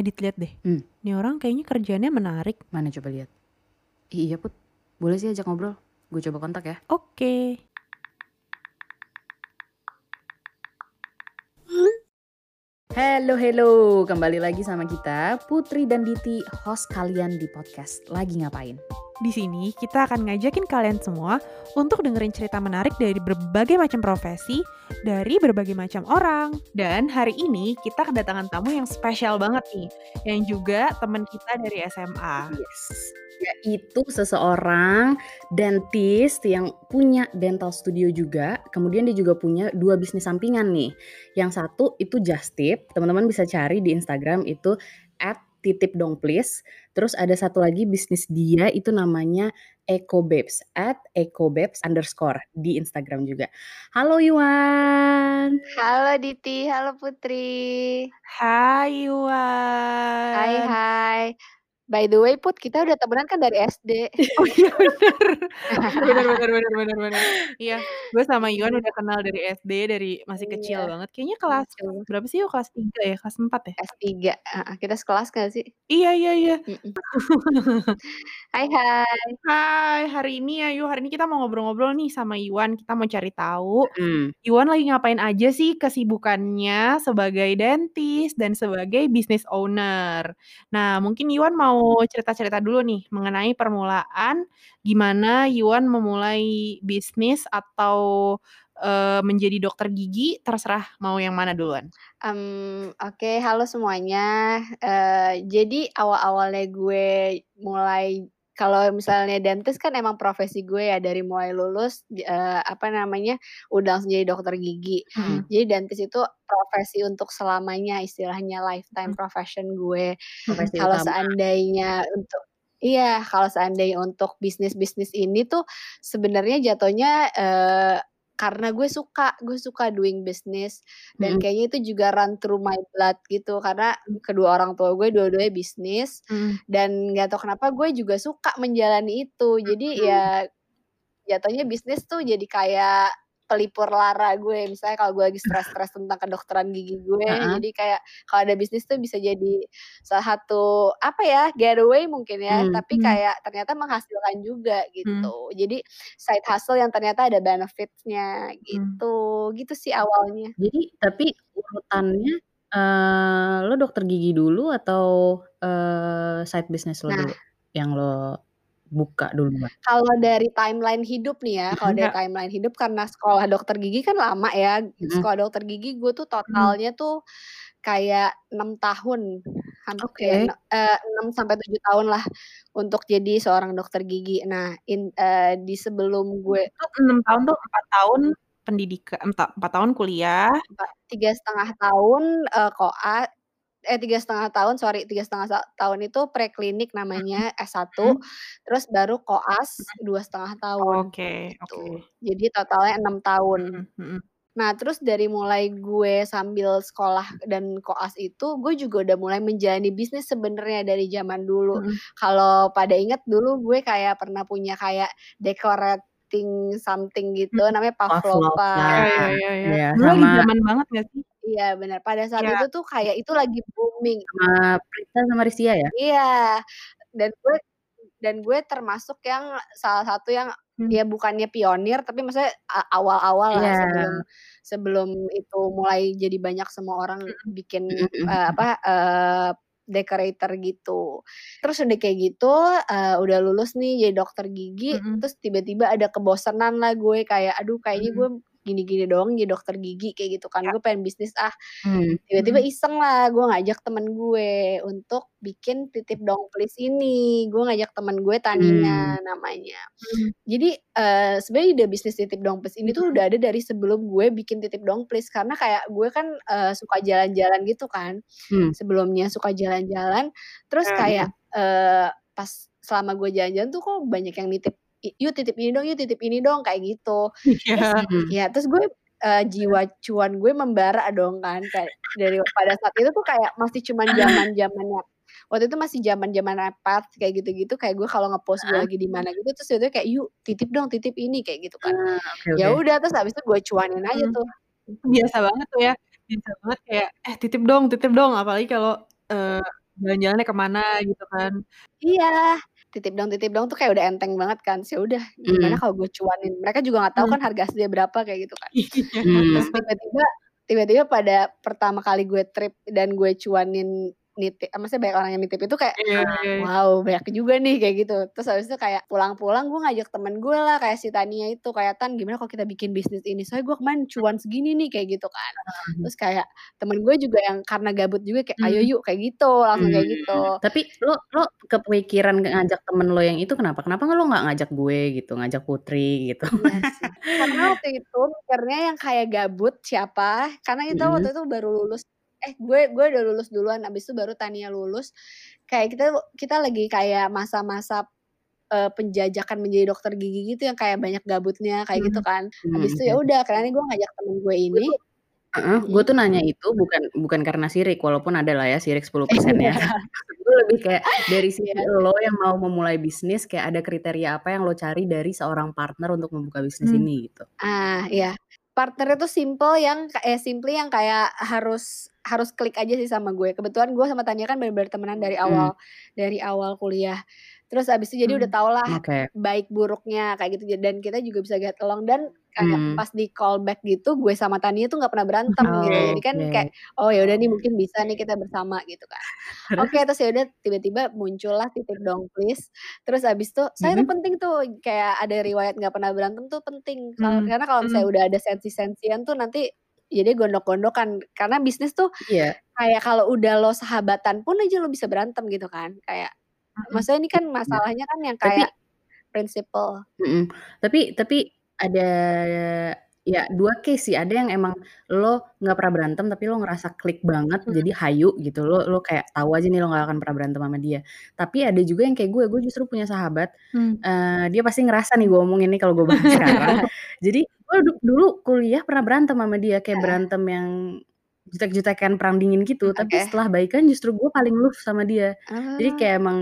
Edit lihat deh. Hmm. Nih orang kayaknya kerjaannya menarik. Mana coba lihat. Ih, iya Put, boleh sih ajak ngobrol. Gue coba kontak ya. Oke. Hello, hello. Kembali lagi sama kita, Putri dan Diti, host kalian di podcast Lagi Ngapain. Di sini kita akan ngajakin kalian semua untuk dengerin cerita menarik dari berbagai macam profesi, dari berbagai macam orang. Dan hari ini kita kedatangan tamu yang spesial banget nih, yang juga teman kita dari SMA. Yes. Yaitu seseorang dentist yang punya dental studio juga. Kemudian dia juga punya dua bisnis sampingan nih. Yang satu itu Just Tip. Teman-teman bisa cari di Instagram itu at titip dong please. Terus ada satu lagi bisnis dia itu namanya Eco Babes at Eco Babes underscore di Instagram juga. Halo Iwan. Halo Diti, halo Putri. Hai Iwan. Hai hai. By the way Put, kita udah temenan kan dari SD. Oh iya bener. bener bener bener bener bener. Iya, gue sama Iwan udah kenal dari SD, dari masih kecil Iya. banget. Kayaknya kelas Betul. berapa sih yuk? Kelas 3 ya? Kelas 4 ya? S3, heeh, kita sekelas gak sih? Iya iya iya. Hai hai. Hai, hari ini ya yuk, hari ini kita mau ngobrol-ngobrol nih sama Iwan. Kita mau cari tahu, Hmm. Iwan lagi ngapain aja sih kesibukannya sebagai dentist dan sebagai business owner. Nah, mungkin Iwan mau cerita-cerita dulu nih mengenai permulaan gimana Iwan memulai bisnis atau, eee, menjadi dokter gigi, terserah mau yang mana duluan. Mmm, oke, halo semuanya. Eee, jadi awal-awalnya gue mulai kalau misalnya dentist kan emang profesi gue ya dari mulai lulus, eee, apa namanya, udah langsung jadi dokter gigi. Mhm. Jadi dentist itu profesi untuk selamanya istilahnya lifetime Mmm. profession gue. Profesi Kalau utama. seandainya untuk iya, kalau seandainya untuk bisnis-bisnis ini tuh sebenarnya jatuhnya, eee, karena gue suka, gue suka doing business dan Mhm. kayaknya itu juga run through my blood gitu karena kedua orang tua gue dua-duanya bisnis Mhm. dan nggak tahu kenapa gue juga suka menjalani itu. Jadi Mhm. ya jatuhnya bisnis tuh jadi kayak pelipur lara gue. Misalnya kalau gue lagi stres-stres tentang kedokteran gigi gue, Heeh. jadi kayak kalau ada bisnis tuh bisa jadi salah satu apa ya, getaway mungkin ya, Mmm. tapi Mmm. kayak ternyata menghasilkan juga gitu. Jadi side hustle yang ternyata ada benefit-nya Mmm. gitu. Gitu sih awalnya. Jadi tapi urutannya, eee, lo dokter gigi dulu atau, eee, side business lo Nah. dulu yang lo buka duluan? Kalau dari timeline hidup nih ya, kalau dari timeline hidup karena sekolah dokter gigi kan lama ya. Sekolah dokter gigi gue tuh totalnya tuh kayak 6 tahun, hamp Oke. ya, eee, 6 sampai 7 tahun lah untuk jadi seorang dokter gigi. Nah, in eee, di sebelum gue 6 tahun tuh 4 tahun pendidika empa 4 tahun kuliah. Empat 3,5 tahun, eee, koa eh 3,5 tahun, sorry, 3,5 sa tahun itu preklinik namanya S1, Mhm. terus baru koas Mhm. 2,5 tahun, Oke gitu. oke. Jadi totalnya 6 tahun. Mhm. Nah, terus dari mulai gue sambil sekolah dan koas itu, gue juga udah mulai menjalani bisnis sebenarnya dari zaman dulu. Mhm. Kalau pada inget dulu gue kayak pernah punya kayak decorating something gitu, namanya Pavlova. Pavlova. Iya iya iya iya. Iya, Dulu zaman banget nggak sih? Iya, benar. Pada saat Iya. itu tuh kayak itu lagi booming. Sama Prita sama Rizia ya? Iya, dan gue dan gue termasuk yang salah satu yang Mmm. ya bukannya pionir, tapi maksudnya a awal-awal lah Iya. sebelum sebelum itu mulai jadi banyak semua orang Mhm. bikin, Mhm mhm eee, mhm. apa, eee, decorator gitu. Terus udah kayak gitu, eee, udah lulus nih jadi dokter gigi, Mhm. terus tiba-tiba ada kebosanan lah gue kayak, "Aduh kayaknya Mhm. gue gini-gini doang jadi dokter gigi," kayak gitu kan, Ya. "gue pengen bisnis ah." Mmm. Tiba-tiba Mhm. iseng lah gue ngajak temen gue untuk bikin Titip Dong Please ini. Gue ngajak temen gue Tanina Mmm. namanya. Mmm. Jadi, eee, sebenarnya ide bisnis Titip Dong Please ini tuh Mhm. udah ada dari sebelum gue bikin Titip Dong Please, karena kayak gue kan, eee, suka jalan-jalan gitu kan, Mmm. sebelumnya suka jalan-jalan, terus Iya. kayak, eee, pas selama gue jalan-jalan tuh kok banyak yang nitip, "I yuk titip ini dong yuk, titip ini dong," kayak gitu. Terus Iya. Mmm. ya terus gue, eee, jiwa cuan gue membara dong kan, kayak dari pada saat itu tuh kayak masih cuman zaman-zamannya waktu itu masih zaman-zamannya Path kayak gitu-gitu, kayak gue kalau nge-post gue lagi di mana gitu, terus tiba-tiba kayak, "Yuk titip dong, titip ini," kayak gitu kan. Ah, oke Ya udah, terus habis itu gue cuanin aja Mmm. tuh. Biasa banget tuh ya, biasa banget kayak, "Eh titip dong titip dong," apalagi kalau, eee, jalan-jalannya ke mana gitu kan. Iya, titip dong titip dong tuh kayak udah enteng banget kan, ya udah gimana Mmm. kalau gue cuanin, mereka juga nggak tahu Mmm. kan harga aslinya berapa kayak gitu kan. Iya. Terus tiba-tiba tiba-tiba pada pertama kali gue trip dan gue cuanin niti eee, maksudnya banyak orang yang nitip itu kayak, Iya iya iya. wow banyak juga nih kayak gitu. Terus habis itu kayak pulang-pulang gue ngajak temen gue lah kayak si Tania itu kayak, "Tan gimana kalau kita bikin bisnis ini? Soalnya gue kemarin cuan segini nih," kayak gitu kan. Terus kayak temen gue juga yang karena gabut juga kayak, "Ayo Mmm. yuk," kayak gitu, langsung kayak gitu. Tapi lo lo kepikiran ngajak temen lo yang itu kenapa? Kenapa lo nggak ngajak gue gitu, ngajak Putri gitu? Iya sih, karena waktu itu mikirnya yang kayak gabut siapa, karena kita waktu Mhm. itu baru lulus eh gue gue udah lulus duluan abis itu baru Tania lulus, kayak kita kita lagi kayak masa-masa, eee, penjajakan menjadi dokter gigi gitu yang kayak banyak gabutnya kayak gitu Mmm, kan. Mmm, Habis itu ya udah akhirnya gue ngajak temen gue ini heeh, gue tuh nanya itu bukan bukan karena sirik, walaupun ada lah ya sirik 10% ya. Maksud gue lebih kayak dari sisi Iya. lo yang mau memulai bisnis, kayak ada kriteria apa yang lo cari dari seorang partner untuk membuka bisnis Mmm. ini gitu? Ah, iya. Partner itu simple yang eh, simply yang kayak harus harus klik aja sih sama gue. Kebetulan gue sama Tania kan bener-bener temenan dari Mmm. awal dari awal kuliah. Terus abis itu jadi udah Mmm. tau lah Oke. baik buruknya kayak gitu dan kita juga bisa get along dan kayak Mmm. pas di call back gitu gue sama Tania tuh nggak pernah berantem gitu. Oke. Jadi kan kayak, Oke. oh ya udah nih mungkin bisa nih kita bersama gitu kan. Oke, Terus? terus ya udah tiba-tiba muncullah titip dong please. Terus abis itu soalnya itu Mhm. penting tuh kayak ada riwayat nggak pernah berantem tuh penting. Mmm, karena kalau misalnya mhm. udah ada sensi-sensian tuh nanti jadi gondok-gondokan. Karena bisnis tuh Iya. kayak kalau udah lo sahabatan pun aja lo bisa berantem gitu kan. Kayak. Maksudnya ini kan Iya. masalahnya kan yang Tapi kayak prinsipal. Mhm, tapi tapi ada ya 2 case sih, ada yang emang lo nggak pernah berantem tapi lo ngerasa klik banget Mhm. jadi hayu gitu, lo lo kayak tahu aja nih lo nggak akan pernah berantem sama dia. Tapi ada juga yang kayak gue, gue justru punya sahabat, Mmm. eee, dia pasti ngerasa nih gue omongin nih kalau gue bahas sekarang. Jadi gue du dulu kuliah pernah berantem sama dia, kayak Heeh. berantem yang jutek-jutekan perang dingin gitu, Mmm, tapi setelah baikan justru gue paling love sama dia. Jadi Oh. kayak emang,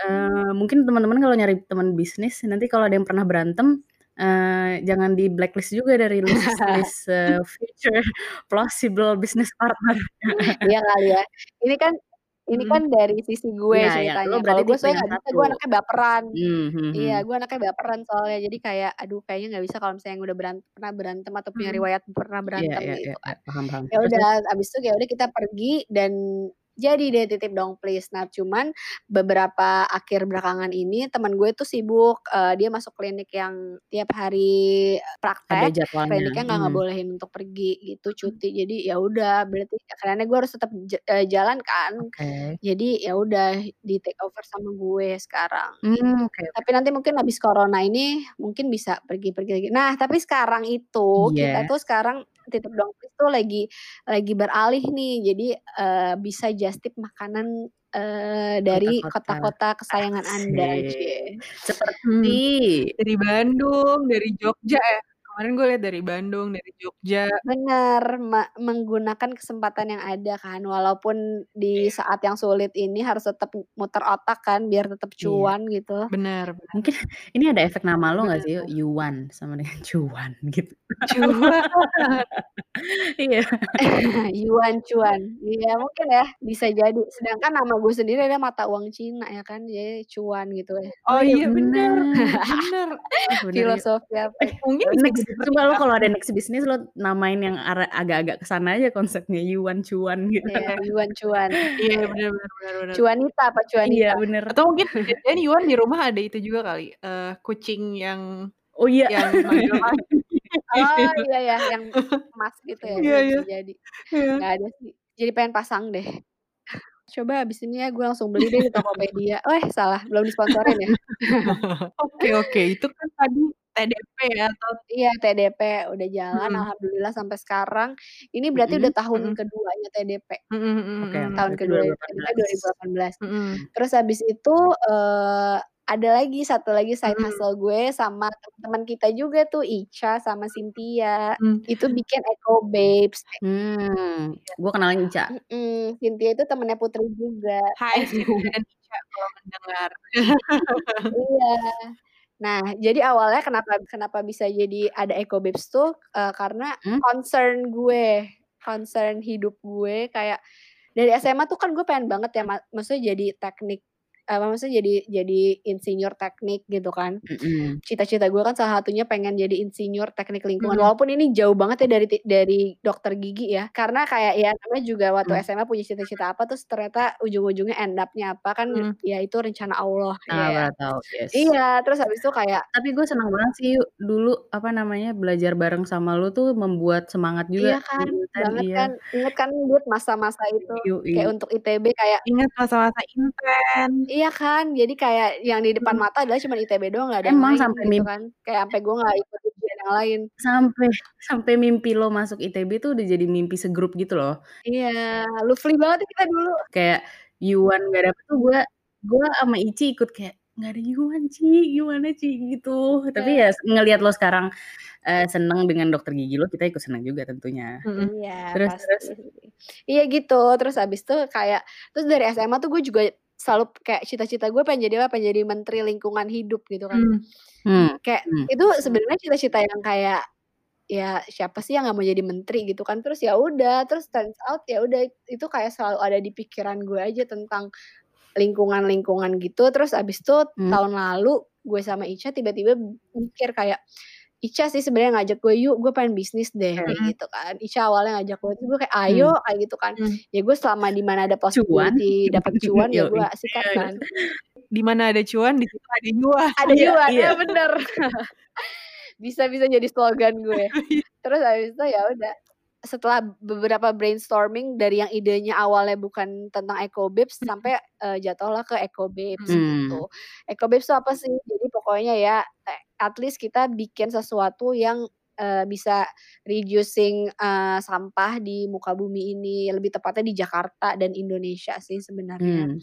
eee, mungkin teman-teman kalau nyari teman bisnis, nanti kalau ada yang pernah berantem, eee, jangan di-blacklist juga dari list list, eee, future possible business partner. Iya kali ya. Ini kan ini Mhm. kan dari sisi gue Iya iya, lo ceritanya. Kalau berarti gue tipe soalnya yang nggak bisa, 1. gue anaknya baperan. Mmm, mhm Iya, mhm. gue anaknya baperan soalnya. Jadi kayak, aduh kayaknya nggak bisa kalau misalnya yang udah beran pernah berantem atau punya Mhm. riwayat pernah Iya berantem iya iya gitu iya, kan. paham paham. Ya Terus udah, abis itu ya udah kita pergi dan jadi deh titip dong please. Nah cuman beberapa akhir belakangan ini temen gue tuh sibuk, eee, dia masuk klinik yang tiap hari Ada praktek, kliniknya nggak mmm. ngebolehin untuk pergi gitu, Mhm. cuti. Jadi ya udah berarti akhirnya gue harus tetap eee, jalan kan. Oke. Jadi ya udah di-take over sama gue sekarang oke oke. Tapi nanti mungkin habis corona ini mungkin bisa pergi-pergi lagi. Nah tapi sekarang itu kita Iya. tuh sekarang titip dong please tuh lagi lagi beralih nih. Jadi, eee, bisa just tip makanan, eee, dari Kota-kota. kesayangan Anda, cie. Asik. Seperti Dari Bandung, dari Jogja ya? Kemarin gue lihat dari Bandung, dari Jogja. Bener, me menggunakan kesempatan yang ada kan. Walaupun di Iya. saat yang sulit ini harus tetap muter otak kan biar tetap Iya. cuan gitu. Bener bener. Mungkin ini ada efek nama lo nggak Bener sih? tuh. Yuan, sama dengan cuan gitu. Cuan. Iya. Yuan, cuan. Iya mungkin ya, bisa jadi. Sedangkan nama gue sendiri adalah mata uang Cina ya kan, jadi cuan gitu ya. Oh Oh iya iya bener bener. bener. Oh bener ya. Filosofi apa Eh, ya? mungkin Eee, bisa next coba lo kalau ada next bisnis lo namain yang agak-agak ke sana aja konsepnya, Yuan, cuan gitu. Iya, Yuan, cuan. Iya bener bener bener. Cuanita apa Iya cuanita? bener. Atau mungkin jangan-jangan Yuan di rumah ada itu juga kali, eee, kucing yang Oh iya. yang. Oh iya ya, yang emas gitu ya, Iya iya iya. jadi. Iya. Nggak ada sih. Jadi pengen pasang deh. Coba habis ini ya gue langsung beli deh di Tokopedia. Eh salah, belum disponsorin ya. Oke oke, itu kan tadi TDP ya atau Iya TDP udah jalan Mhm. alhamdulillah sampai sekarang. Ini berarti udah Mhm. tahun Mhm. keduanya TDP. Mhm mhm Oke, mhm. Tahun berarti kedua TDP 2018. 2018. Mhm. Terus habis itu, eee, ada lagi, satu lagi side Mhm. hustle gue sama temen-temen kita juga tuh, Ica sama Cynthia. Mmm. Itu bikin Eco Babes. Mmm, Iya. gue kenalin Ica. Mhm, Cynthia itu temennya Putri juga. Hai Cynthia dan Ica kalau mendengar. Iya. Nah, jadi awalnya kenapa kenapa bisa jadi ada Eco Babes tuh, eee, karena Mmm? concern gue, concern hidup gue kayak dari SMA tuh kan gue pengen banget ya, ma maksudnya jadi teknik eee, maksudnya jadi jadi insinyur teknik gitu kan. Mhm. Cita-cita gue kan salah satunya pengen jadi insinyur teknik lingkungan, Mhm. walaupun ini jauh banget ya dari dari dokter gigi ya. Karena kayak ya namanya juga waktu Mmm. SMA punya cita-cita apa, terus ternyata ujung-ujungnya end up-nya apa, kan Mmm. ya itu rencana Allah, iya. pernah tahu, yes. Iya, terus habis itu kayak Tapi gue senang banget sih dulu, apa namanya, belajar bareng sama lu tuh membuat semangat juga Iya kan, banget iya. kan. Inget kan Dut masa-masa itu, kayak Yoi. untuk ITB kayak Ingat masa-masa Inten. Iya kan, jadi kayak yang di depan Mmm. mata adalah cuman ITB doang, nggak ada yang Emang lain sampai gitu mim kan. Kayak ampe gue nggak ikut ujian yang lain. sampai sampai mimpi lo masuk ITB tuh udah jadi mimpi segrup gitu loh. Iya, lovely banget ya kita dulu. Kayak Yuan nggak dapet tuh gue gue sama Ici ikut kayak, "Nggak ada Yuan, Ci, gimana, Ci?" Gitu. Tapi Iya. ya ngelihat lo sekarang, eee, seneng dengan dokter gigi lo, kita ikut senang juga tentunya. Iya, Terus terus? pasti. Iya gitu, terus habis itu kayak terus dari SMA tuh gue juga selalu kayak cita-cita gue pengen jadi apa, pengen jadi menteri lingkungan hidup gitu kan. Mmm. Mmm, Kayak mmm. itu sebenarnya cita-cita yang kayak, ya siapa sih yang nggak mau jadi menteri gitu kan. Terus ya udah, terus turns out ya udah itu kayak selalu ada di pikiran gue aja tentang lingkungan-lingkungan gitu. Terus habis itu Mmm. tahun lalu gue sama Ica tiba-tiba mikir kayak, Ica sih sebenarnya ngajak gue, "Yuk gue pengen bisnis deh," kayak Mhm. gitu kan. Ica awalnya ngajak gue, gue kayak, Mmm. "Ayo," kayak gitu kan. Mmm. Ya gue selama di mana ada Cuan. possibility dapet cuan ya gue sikat Iya. kan. Di mana ada cuan, di situ ada yuan. Ada Iya yuan, iya. ya bener. Bisa bisa jadi slogan gue. Iya. Terus habis itu ya udah, setelah beberapa brainstorming dari yang idenya awalnya bukan tentang Ecobabes Mhm. sampai, eee, jatuhlah ke Ecobabes Mmm. gitu. Mmm. Ecobabes tuh apa sih? Jadi pokoknya ya, e at least kita bikin sesuatu yang, eee, bisa reducing, eee, sampah di muka bumi ini, lebih tepatnya di Jakarta dan Indonesia sih sebenarnya. Mmm.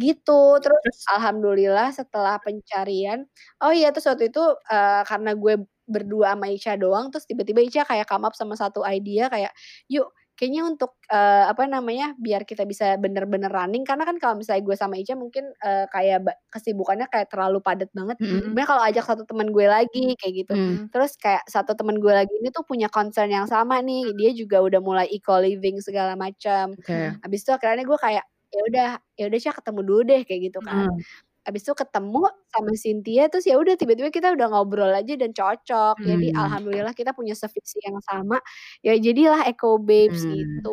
Gitu, terus Terus? alhamdulillah setelah pencarian oh iya terus waktu itu, eee, karena gue berdua sama Ica doang, terus tiba-tiba Ica kayak come up sama satu idea kayak, "Yuk kayaknya untuk, eee, apa namanya, biar kita bisa bener-bener running," karena kan kalau misalnya gue sama Ica mungkin, eee, kayak kesibukannya kayak terlalu padat banget. Mhm. Sebenarnya kalau ajak satu temen gue lagi kayak gitu. Mmm. Terus kayak satu temen gue lagi ini tuh punya concern yang sama nih, dia juga udah mulai eco-living segala macam. Oke. Habis itu akhirnya gue kayak, ya udah ya udah Ca ketemu dulu deh kayak gitu kan. Mhm. Habis itu ketemu sama Cynthia, terus ya udah tiba-tiba kita udah ngobrol aja dan cocok. Jadi Mmm. alhamdulillah kita punya sevisi yang sama, ya jadilah Ecobabes Mmm. gitu.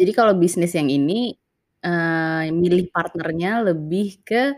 Jadi kalau bisnis yang ini, eee, milih partnernya lebih ke,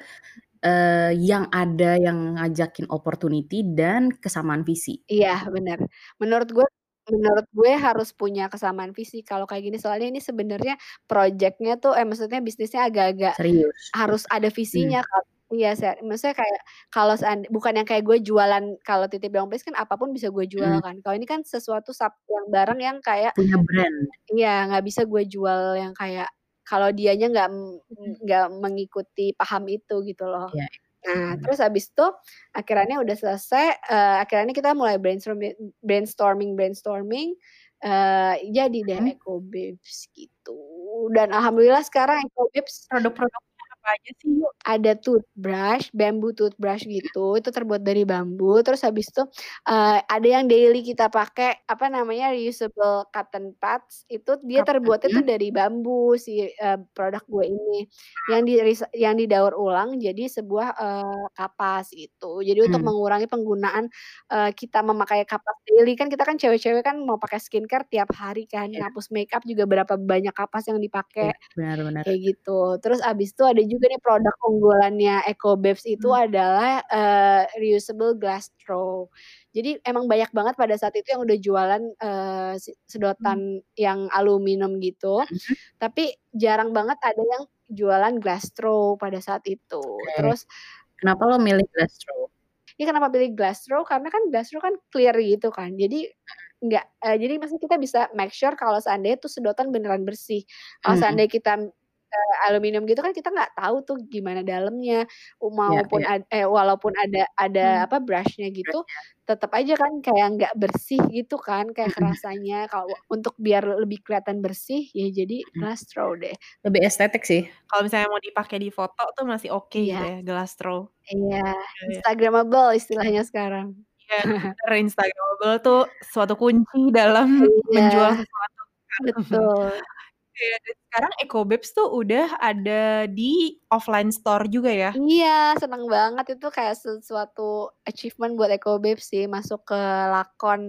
eee, yang ada yang ngajakin opportunity dan kesamaan visi. Iya bener. Menurut gue menurut gue harus punya kesamaan visi kalau kayak gini, soalnya ini sebenarnya project-nya tuh eh maksudnya bisnisnya agak-agak Serius? harus ada Mmm. visinya Kak. Iya se maksudnya kayak kalau seand bukan yang kayak gue jualan kalau Titip Doang Place kan apa pun bisa gue jual Mhm. kan. Kalau ini kan sesuatu sap yang barang yang kayak Punya brand. iya, nggak bisa gue jual yang kayak kalau dianya nggak Mhm. nggak mengikuti paham itu gitu loh. Iya. Nah, Mmm. terus habis itu akhirannya udah selesai, eee, akhirannya kita mulai brainstormi brainstorming brainstorming, eee, jadi deh Mhm. Ecobabes gitu. Dan alhamdulillah sekarang Ecobabes Produk-produknya apa aja sih, Yu? ada toothbrush, bamboo toothbrush gitu, itu terbuat dari bambu. Terus habis itu, eee, ada yang daily kita pakai, apa namanya, reusable cotton pads, itu dia tuh mhm. dari bambu si, eee, produk gue ini. Yang di yang didaur ulang jadi sebuah, eee, kapas gitu. Jadi untuk Mmm. mengurangi penggunaan, eee, kita memakai kapas daily, kan kita kan cewek-cewek kan mau pakai skincare tiap hari kan, Iya. ngapus makeup juga berapa banyak kapas yang Iya, dipakai, benar benar. kayak gitu. Terus habis itu ada juga nih produk unggulannya Ecobabes itu Mmm. adalah, eee, reusable glass straw. Jadi emang banyak banget pada saat itu yang udah jualan, Mmm. sedotan yang aluminium gitu, Mhm. tapi jarang banget ada yang jualan glass straw pada saat itu. Oke. Terus Kenapa lo milih glass straw? Ya kenapa pilih glass straw, karena kan glass straw kan clear gitu kan. Jadi Mhm. nggak eee, jadi maksudnya kita bisa make sure kalau seandainya tuh sedotan beneran bersih. Kalau Mmm. seandainya kita, eee, aluminium gitu kan kita nggak tahu tuh gimana dalamnya, Iya maupun iya. ad eh, walaupun ada ada Mmm. apa, brush-nya gitu, Brush-nya. tetep aja kan kayak nggak bersih gitu kan, kayak kerasanya. Kalau untuk biar lebih kelihatan bersih, ya jadi Mhm. glass straw deh. Lebih estetik sih. Kalau misalnya mau dipakai di foto tuh masih oke gitu Iya. ya, glass straw. Iya, Iya iya. instagramable istilahnya sekarang. Iya, bener, instagramable tuh suatu kunci dalam menjual sesuatu. Betul. Dan sekarang Ecobabes tuh udah ada di offline store juga ya? Iya, seneng banget itu kayak sesuatu achievement buat Ecobabes sih masuk ke lakon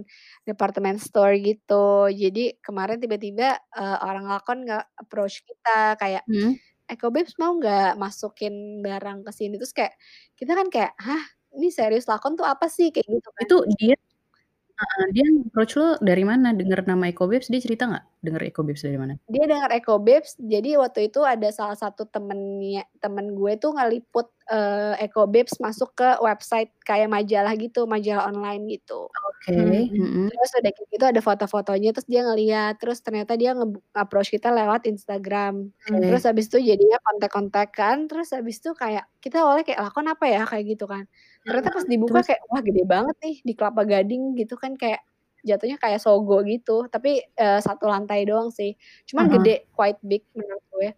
department store gitu. Jadi kemarin tiba-tiba, eee, orang lakon nge-approach kita kayak, Mhm. "Ecobabes mau nggak masukin barang ke sini?" Terus kayak kita kan kayak, "Hah? Ini serius lakon tuh apa sih?" Kayak gitu kan. Itu dia heeh, dia nge-approach lu dari mana? Denger nama Ecobabes dia cerita nggak? Denger Ecobabes dari mana? Dia denger Ecobabes, jadi waktu itu ada salah satu temennya temen gue tuh ngeliput, eee, Ecobabes masuk ke website kayak majalah gitu, majalah online gitu. Oke, Mhm. mhm. Terus udah kayak gitu ada foto-fotonya, terus dia ngeliat, terus ternyata dia nge approach kita lewat Instagram. Oke. Terus habis itu jadinya kontak-kontakan, terus habis itu kayak kita awalnya kayak, "Lakon apa ya?" Kayak gitu kan. Ternyata pas dibuka terus? kayak, wah gede banget nih di Kelapa Gading gitu kan, kayak jatuhnya kayak Sogo gitu, tapi, eee, 1 lantai doang sih. Cuman Heeh. gede, quite big menurut gue.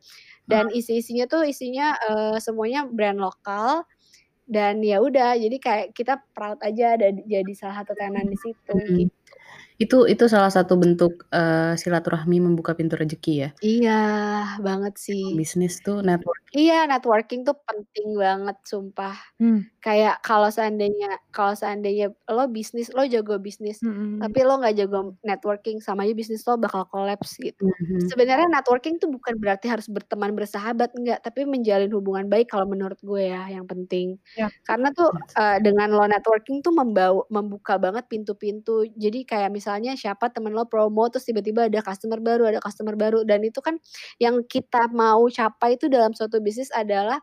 Dan Heeh. isi-isinya tuh isinya, eee, semuanya brand lokal dan ya udah jadi kayak kita proud aja ada jadi salah satu tenan di situ, gitu. Itu itu salah satu bentuk, eee, silaturahmi membuka pintu rezeki ya? Iya, banget sih. bisnis tuh networking. Iya, networking tuh penting banget sumpah. Mmm. Kayak kalau seandainya kalau seandainya lo bisnis, lo jago bisnis, Mhm. tapi lo nggak jago networking, sama aja bisnis lo bakal kolaps gitu. Mhm. Sebenarnya networking tuh bukan berarti harus berteman, bersahabat, enggak, tapi menjalin hubungan baik kalau menurut gue ya yang penting. Iya. Karena tuh, sih. eee, dengan lo networking tuh membau membuka banget pintu-pintu. Jadi kayak misalnya siapa temen lo promo, terus tiba-tiba ada customer baru ada customer baru, dan itu kan yang kita mau capai itu dalam suatu bisnis adalah,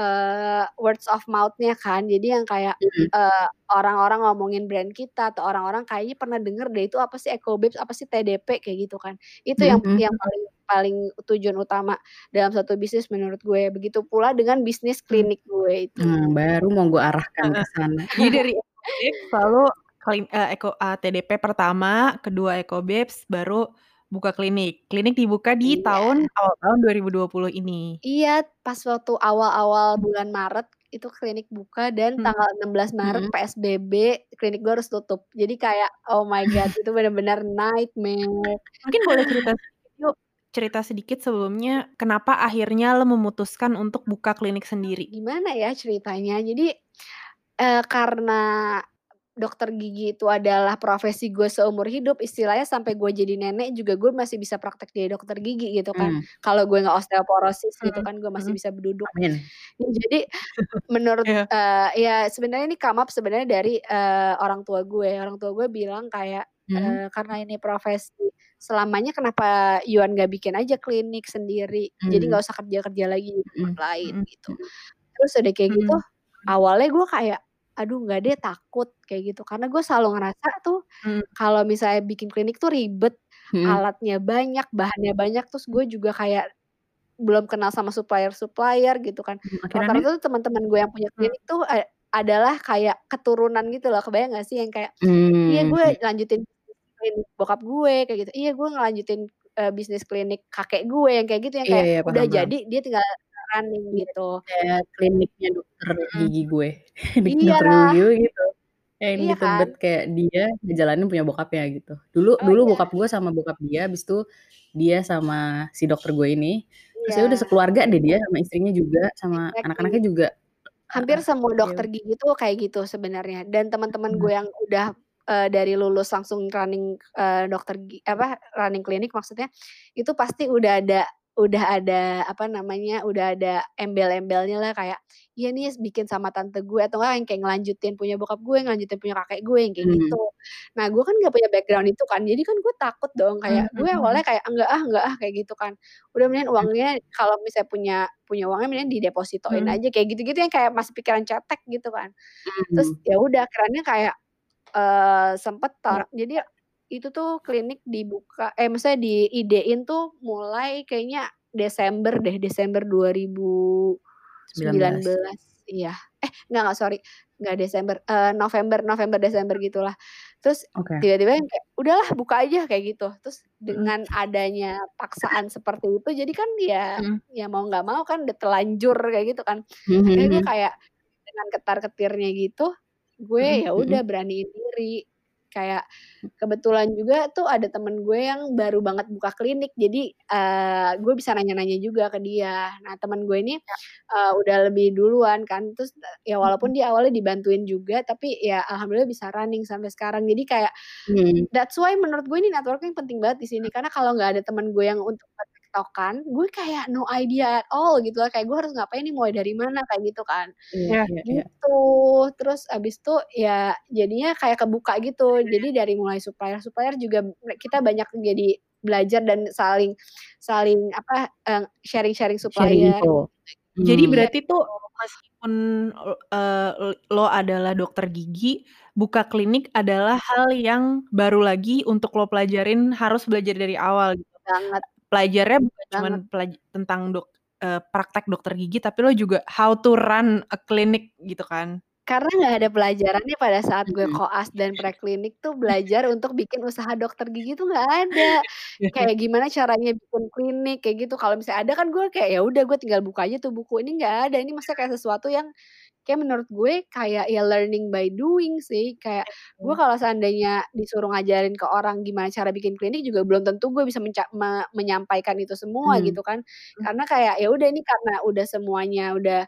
eee, words of mouth-nya kan. Jadi yang kayak, Mhm. eee, orang-orang ngomongin brand kita atau orang-orang kayaknya pernah denger deh itu apa sih Ecobabes, apa sih TDP, kayak gitu kan. Itu yang Mhm yang mhm. paling paling tujuan utama dalam satu bisnis menurut gue. Begitu pula dengan bisnis klinik gue itu. Nah, baru mau gue arahkan ke sana. Jadi dari Ecobabes lalu klin eee, Eco eee, TDP pertama, kedua Ecobabes, baru buka klinik. Klinik dibuka di tahun Iya. awal tahun 2020 ini. Iya, pas waktu awal-awal bulan Maret itu klinik buka dan Mhm. tanggal 16 Maret Mhm. PSBB, klinik gue harus tutup. Jadi kayak, oh my god itu bener-bener nightmare. Mungkin boleh cerita yuk, cerita sedikit sebelumnya kenapa akhirnya lo memutuskan untuk buka klinik sendiri? Gimana ya ceritanya, jadi, eee, karena dokter gigi itu adalah profesi gue seumur hidup, istilahnya sampai gue jadi nenek juga gue masih bisa praktek jadi dokter gigi gitu kan. Mmm. Kalau gue nggak osteoporosis gitu Mhm kan, gue masih mhm. bisa berduduk. Amin. Ya jadi menurut, Iya. eee, ya sebenarnya ini come up sebenarnya dari, eee, orang tua gue. Orang tua gue bilang kayak, Mhm. eee, "Karena ini profesi selamanya kenapa Yuan nggak bikin aja klinik sendiri, jadi Mmm. nggak usah kerja-kerja lagi di tempat lain," Mhm gitu. Terus udah kayak gitu, Mhm. awalnya gue kayak, "Aduh nggak deh takut," kayak gitu. Karena gue selalu ngerasa tuh Mmm. kalau misalnya bikin klinik tuh ribet, Mhm. alatnya banyak, bahannya banyak, terus gue juga kayak belum kenal sama supplier-supplier gitu kan. Akhirnya? Rata-rata tuh teman-teman gue yang punya Mmm. klinik tuh a adalah kayak keturunan gitu loh, kebayang nggak sih yang kayak, "Iya gue Mmm. lanjutin klinik bokap gue," kayak gitu, "Iya gue ngelanjutin, eee, bisnis klinik kakek gue," yang kayak gitu, yang Iya kayak iya, udah paham paham. jadi dia tinggal running Iya, gitu. kayak kliniknya dokter gigi gue. Dik Iya. dokter gigi gitu. Yang Iya ditebet kan? kayak dia ngejalanin punya bokapnya gitu. Dulu Oh dulu iya. bokap gue sama bokap dia, habis itu dia sama si dokter gue ini, terus ya udah Iya. sekeluarga deh dia sama istrinya juga, sama Exactly. anak-anaknya juga. Hampir semua ya dokter gigi tuh kayak gitu sebenarnya. Dan teman-teman gue yang udah, eee, dari lulus langsung running, eee, dokter apa, running klinik maksudnya, itu pasti udah ada udah ada apa namanya, udah ada embel-embelnya lah kayak, "Iya nih bikin sama tante gue," atau enggak yang kayak ngelanjutin punya bokap gue, ngelanjutin punya kakek gue, yang kayak Mmm. gitu. Nah gue kan nggak punya background itu kan, jadi kan gue takut dong kayak gue mhm awalnya mhm. kayak, "Enggak ah enggak ah," kayak gitu kan. Udah mendingan Mhm. uangnya kalau misalnya punya punya uangnya mendingan didepositoin Mhm. aja, kayak gitu-gitu yang kayak masih pikiran cetek gitu kan. Terus Mmm. ya udah akhirnya kayak, eee, sempet tar jadi itu tuh klinik dibuka eh maksudnya diidein tuh mulai kayaknya Desember deh, Desember dua ribu 19. sembilan belas iya. Eh enggak enggak sorry, enggak Desember, eee, November November, Desember gitulah. Terus tiba-tiba yang kayak, "Udahlah buka aja," kayak gitu. Terus Mhm. dengan adanya paksaan seperti itu, jadi kan ya Mhm. ya mau nggak mau kan udah telanjur kayak gitu kan. Mhm Akhirnya gue mhm. kayak dengan ketar-ketirnya gitu, gue Mhm ya udah beraniin diri. Kayak kebetulan juga tuh ada temen gue yang baru banget buka klinik, jadi, eee, gue bisa nanya-nanya juga ke dia. Nah, temen gue ini, eee, udah lebih duluan kan, terus, ya walaupun Mhm. dia awalnya dibantuin juga, tapi ya alhamdulillah bisa running sampai sekarang. Jadi kayak Hmm. that's why menurut gue ini networking penting banget di sini, karena kalau nggak ada temen gue yang untuk tektokan, gue kayak no idea at all gitu loh, kayak gue harus ngapain nih, mulai dari mana, kayak gitu kan. Iya iya iya. Gitu, terus abis itu ya jadinya kayak kebuka gitu. Jadi dari mulai supplier-supplier juga kita banyak jadi belajar dan saling saling apa, eee, sharing-sharing Sharing supplier. info. Jadi Hmm. berarti tuh meskipun, eee, lo adalah dokter gigi, buka klinik adalah hal yang baru lagi untuk lo pelajarin, harus belajar dari awal gitu. Banget. Pelajarnya bukan Banget. pelaj tentang dok eee, praktek dokter gigi, tapi lo juga how to run a clinic gitu kan. Karena nggak ada pelajarannya pada saat gue koas dan praklinik tuh belajar untuk bikin usaha dokter gigi tuh nggak ada. Kayak gimana caranya bikin klinik, kayak gitu. Kalau misalnya ada kan gue kayak, ya udah gue tinggal buka aja tuh buku, ini nggak ada. Ini maksudnya kayak sesuatu yang kayak menurut gue kayak ya learning by doing sih. Kayak gue kalau seandainya disuruh ngajarin ke orang gimana cara bikin klinik juga belum tentu gue bisa menca me menyampaikan itu semua Mmm. gitu kan. Karena kayak ya udah ini karena udah semuanya udah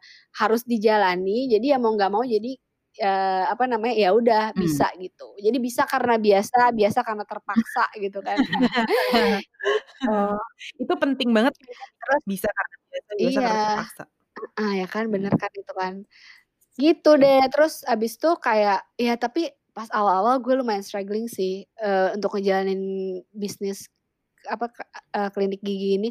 harus dijalani, jadi ya mau nggak mau jadi, eee, apa namanya, ya udah Mmm. bisa gitu. Jadi bisa karena biasa, biasa karena terpaksa gitu kan. Oh, itu penting banget Terus bisa karena biasa, biasa Iya. karena terpaksa. Heeh, ya kan, bener Mmm. kan itu kan. Gitu deh, terus abis itu kayak ya tapi pas awal-awal gue lumayan struggling sih, eee, untuk ngejalanin bisnis apa, eee, klinik gigi ini.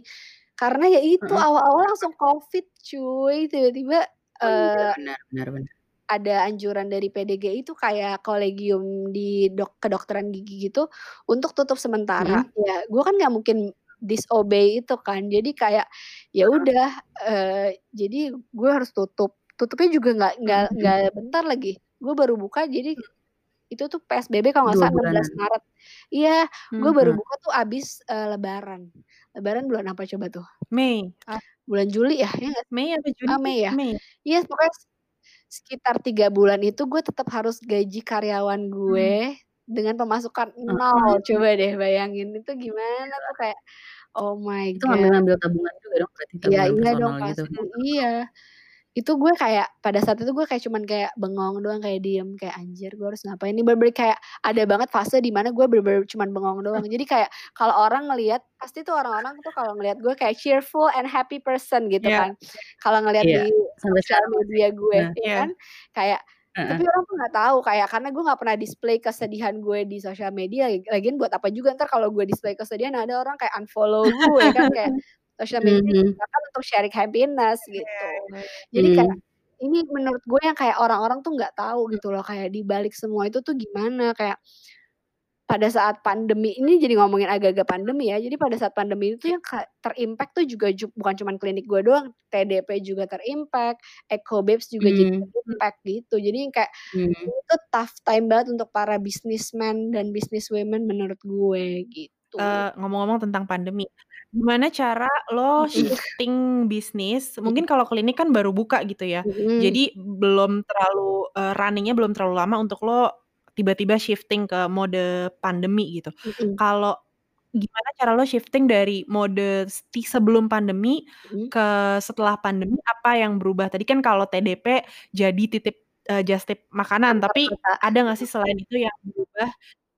Karena ya itu awal-awal langsung Covid cuy, tiba-tiba, Oh eee, benar benar benar. ada anjuran dari PDGI itu kayak kolegium di dok kedokteran gigi gitu untuk tutup sementara. Mhm. Ya gue kan nggak mungkin disobey itu kan. Jadi kayak ya udah, eee, jadi gue harus tutup. Tutupnya juga nggak nggak Mhm mhm. nggak bentar lagi. Gue baru buka jadi itu tuh PSBB kalau nggak 2 salah 16 bulanan. Maret. Iya, gue baru buka tuh abis, eee, lebaran. Lebaran bulan apa coba tuh? Mei. Ah. Bulan Juli ya? Sih? Mei apa Juni Ah? Mei ya? Mei. Iya pokoknya sekitar 3 bulan itu gue tetap harus gaji karyawan gue dengan pemasukan Heeh. 0. Coba deh bayangin, itu gimana tuh kayak, oh my Itu god. ngambil-ngambil tabungan juga dong berarti, Iya iya dong personal gitu? pasti, iya. Itu gue kayak pada saat itu gue kayak cuman kayak bengong doang, kayak diem, kayak anjir gue harus ngapain nih, bener-bener kayak ada banget fase di mana gue bener-bener cuman bengong doang. Jadi kayak kalau orang ngelihat, pasti tuh orang-orang tuh kalau ngelihat gue kayak cheerful and happy person gitu Iya. kan. Kalau ngelihat Iya, di sosial media gue, Nah. ya kan, kayak Heeh. tapi orang tuh nggak tahu kayak karena gue nggak pernah display kesedihan gue di sosial media, lagian buat apa juga entar kalau gue display kesedihan ada orang kayak unfollow gue kan, kayak sosial media Mhm. digunakan untuk sharing happiness Iya gitu. iya. Jadi kayak Mmm. ini menurut gue yang kayak orang-orang tuh nggak tahu gitu loh, kayak di balik semua itu tuh gimana, kayak pada saat pandemi ini jadi ngomongin agak-agak pandemi ya. Jadi pada saat pandemi itu yang kayak ter-impact tuh juga ju bukan cuman klinik gue doang, TDP juga ter-impact, Echobabes juga jadi Mmm. ter-impact gitu. Jadi yang kayak ini tuh tough time banget untuk para businessman dan businesswomen menurut gue gitu. Eee, ngomong-ngomong tentang pandemi, gimana cara lo shifting bisnis? Mungkin kalau klinik kan baru buka gitu ya, Mhm. jadi belum terlalu, eee, running-nya belum terlalu lama untuk lo tiba-tiba shifting ke mode pandemi gitu. Mhm. Kalau gimana cara lo shifting dari mode sti sebelum pandemi Mhm. ke setelah pandemi, apa yang berubah? Tadi kan kalau TDP jadi titip eee, just tip makanan, tapi ada nggak sih selain itu yang berubah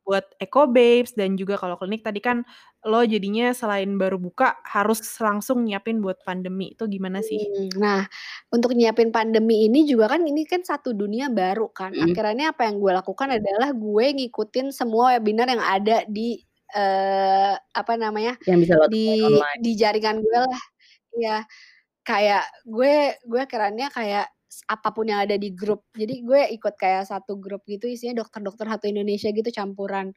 buat Echobabes dan juga kalau klinik tadi kan lo jadinya selain baru buka harus langsung nyiapin buat pandemi, itu gimana sih? Mmm, nah, untuk nyiapin pandemi ini juga kan ini kan satu dunia baru kan. Mhm. Akhirnya apa yang gue lakukan adalah gue ngikutin semua webinar yang ada di, eee, apa namanya, Yang bisa lo di online. di jaringan gue lah. Iya, kayak gue gue akhirannya kayak apa pun yang ada di grup. Jadi gue ikut kayak satu grup gitu isinya dokter-dokter satu Indonesia gitu campuran.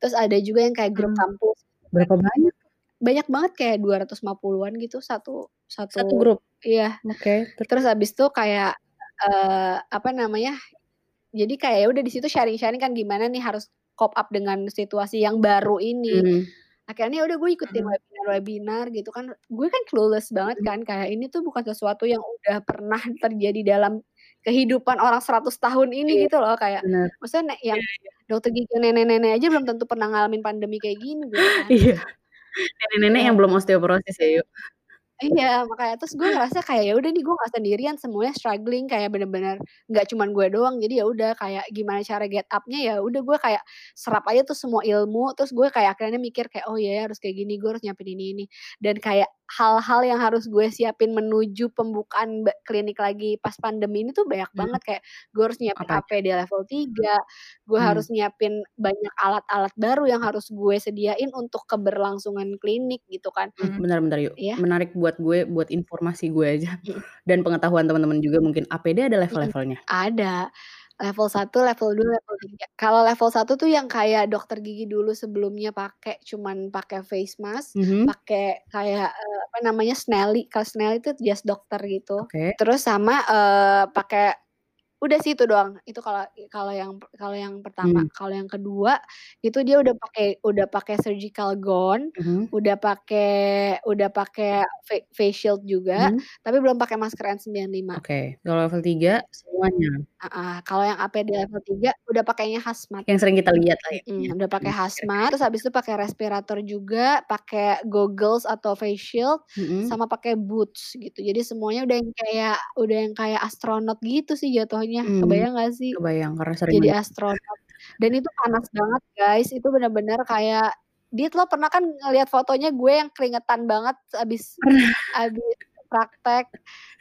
Terus ada juga yang kayak grup Mmm. kampus. Berapa banyak? Banyak banget kayak 250-an gitu satu Satu satu grup? iya. Oke, ter Terus habis itu kayak, eee, apa namanya, jadi kayak ya udah di situ sharing-sharing kan gimana nih harus cope up dengan situasi yang baru ini. Mmm. Akhirnya ya udah gue ikutin Mhm. webinar-webinar gitu kan. Gue kan clueless banget Mhm. kan, kayak ini tuh bukan sesuatu yang udah pernah terjadi dalam kehidupan orang 100 tahun ini Iya, gitu loh. Kayak bener. maksudnya yang Iya iya. dokter gigi nenek-nenek aja belum tentu pernah ngalamin pandemi kayak gini gitu kan. Iya. Nenek-nenek yang Iya. belum osteoporosis ya, Yuk. Iya, makanya terus gue ngerasa kayak ya udah nih gue nggak sendirian semuanya struggling kayak bener-bener nggak cuman gue doang jadi ya udah kayak gimana cara get up-nya ya udah gue kayak serap aja tuh semua ilmu terus gue kayak akhirnya mikir kayak oh iya ya harus kayak gini gue harus nyiapin ini ini dan kayak hal-hal yang harus gue siapin menuju pembukaan klinik lagi pas pandemi ini tuh banyak Hmm. banget kayak gue harus nyiapin Apa? APD level 3 gue Hmm. harus nyiapin banyak alat-alat baru yang harus gue sediain untuk keberlangsungan klinik gitu kan Hmm, bentar yuk. Iya. Menarik buat gue, buat informasi gue aja dan pengetahuan teman-teman juga mungkin APD ada level-levelnya. Ada. Level 1, level 2, level 3. Kalau level 1 tuh yang kayak dokter gigi dulu sebelumnya pakai cuman pakai face mask, Mhm. pakai kayak eh, apa namanya Snelly. Kalau Snelly itu jas dokter gitu. Oke. Terus sama eh, pakai udah sih itu doang. Itu kalau kalau yang kalau yang pertama. Hmm. Kalau yang kedua itu dia udah pakai udah pakai surgical gown, Mhm. udah pakai udah pakai fa- face shield juga, Mhm. tapi belum pakai masker N95. Oke. Kalau level 3 semuanya. Heeh, kalau yang APD level 3 udah pakainya hazmat. Yang sering kita lihat lah intinya. Mhm, udah pakai Hmm, hazmat, terus habis itu pakai respirator juga, pakai goggles atau face shield, Mhm. sama pakai boots gitu. Jadi semuanya udah yang kayak udah yang kayak astronot gitu sih jatuhnya. Hmm. Kebayang gak sih? Kebayang karena sering Jadi banget. astronot. Dan itu panas banget guys. Itu bener-bener kayak Dit lo pernah kan ngeliat fotonya gue yang keringetan banget abis abis praktek.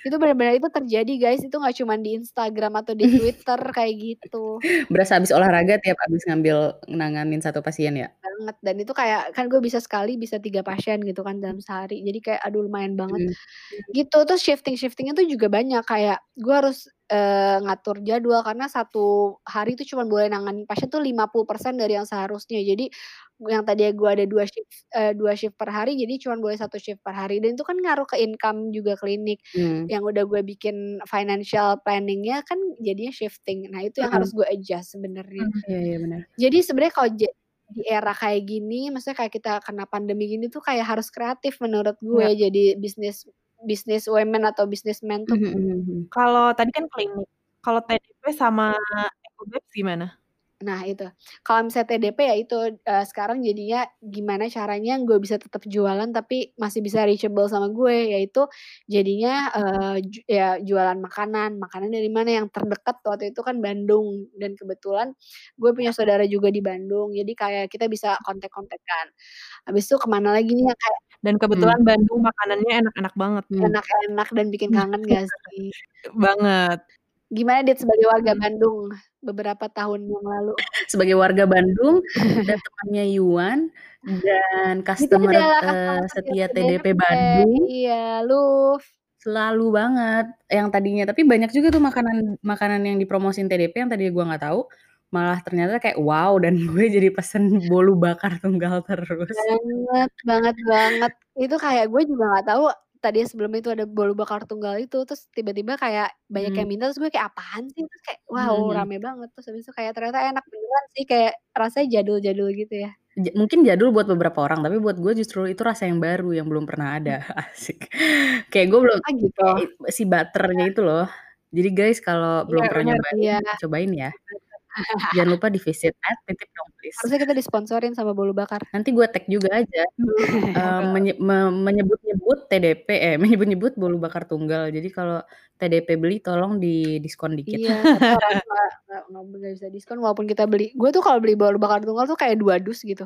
Itu bener-bener itu terjadi guys. Itu nggak cuma di Instagram atau di Twitter kayak gitu. Berasa habis olahraga tiap habis ngambil nanganin satu pasien ya? banget dan itu kayak kan gue bisa sekali bisa tiga pasien gitu kan dalam sehari jadi kayak aduh lumayan banget Mhm. gitu terus shifting shiftingnya tuh juga banyak kayak gue harus eh, ngatur jadwal karena satu hari itu cuma boleh nanganin pasien tuh 50% dari yang seharusnya jadi yang tadi gue ada dua shift eh, dua shift per hari jadi cuma boleh satu shift per hari dan itu kan ngaruh ke income juga klinik Hmm. yang udah gue bikin financial planningnya kan jadinya shifting nah itu yang Mhm. harus gue adjust sebenarnya Iya iya benar. jadi sebenarnya kalau di era kayak gini, maksudnya kayak kita kena pandemi gini tuh kayak harus kreatif menurut gue Iya. jadi bisnis bisnis women atau bisnismen tuh. Mhm, mhm, mhm. Kalau tadi kan klinik. Kalau TDP sama Ecobabs gimana? Nah itu, kalau misalnya TDP ya itu eh, sekarang jadinya gimana caranya gue bisa tetap jualan tapi masih bisa reachable sama gue, yaitu jadinya eh, ju- ya jualan makanan, makanan dari mana yang terdekat waktu itu kan Bandung dan kebetulan gue punya saudara juga di Bandung, jadi kayak kita bisa kontak-kontakan. Habis itu ke mana lagi nih yang kayak Dan Hmm. kebetulan Bandung makanannya enak-enak banget. Hmm. enak-enak dan bikin kangen gak sih? Banget. Gimana Dit sebagai warga. Bandung beberapa tahun yang lalu? Sebagai warga Bandung dan temannya Yuan dan customer customer setia setia TDP TDP. Bandung Iya, Luf. selalu banget yang tadinya tapi banyak juga tuh makanan makanan yang dipromosin TDP yang tadi gua nggak tahu malah ternyata kayak wow dan gue jadi pesen bolu bakar tunggal terus. Banget, banget, banget. Itu kayak gue juga nggak tahu tadi sebelum itu ada bolu bakar tunggal itu terus tiba-tiba kayak banyak yang Hmm. minta terus gue kayak apaan sih? Terus kayak wow Mhm. rame banget. Terus habis itu kayak ternyata enak beneran sih kayak rasanya jadul-jadul gitu ya. Ja- mungkin jadul buat beberapa orang tapi buat gue justru itu rasa yang baru yang belum pernah ada. Asik. Kayak gue belum ah gitu. si butternya itu loh. Jadi guys kalau belum Iya, pernah nyobain Iya. cobain ya jangan lupa di visit at titip dong please harusnya kita disponsorin sama bolu bakar nanti gue tag juga aja eh, menye- me- menyebut-nyebut TDP eh menyebut-nyebut bolu bakar tunggal jadi kalau TDP beli tolong di diskon dikit Iya, nggak bisa diskon walaupun kita beli. Gue tuh kalau beli bolu bakar tunggal tuh kayak dua dus gitu.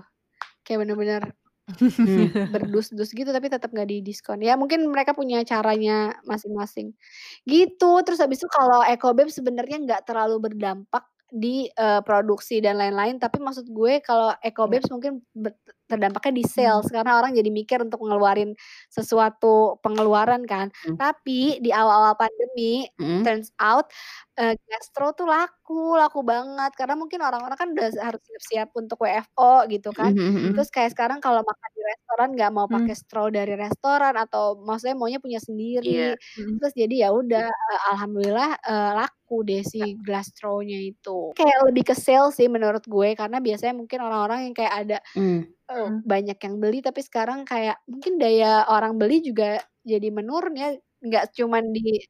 Kayak bener-bener Hmm. berdus-dus gitu tapi tetap nggak di diskon. Ya mungkin mereka punya caranya masing-masing. Gitu. Terus habis itu kalau EcoBab sebenarnya nggak terlalu berdampak di eh, produksi dan lain-lain. Tapi maksud gue kalau EcoBabs mungkin ber- terdampaknya di sales karena orang jadi mikir untuk ngeluarin sesuatu pengeluaran kan. Hmm. Tapi di awal-awal pandemi Mm-mm. turns out eh, gastro tuh laku, laku banget karena mungkin orang-orang kan udah harus siap-siap untuk WFO gitu kan. Mhm, mhm. Terus kayak sekarang kalau makan di restoran nggak mau Hmm. pakai straw dari restoran atau maksudnya maunya punya sendiri. Iya. Hmm. Terus jadi ya udah eh, alhamdulillah eh, laku deh si glass straw-nya itu. Kayak lebih ke sales sih menurut gue karena biasanya mungkin orang-orang yang kayak ada. Hmm. banyak yang beli tapi sekarang kayak mungkin daya orang beli juga jadi menurun ya nggak cuman di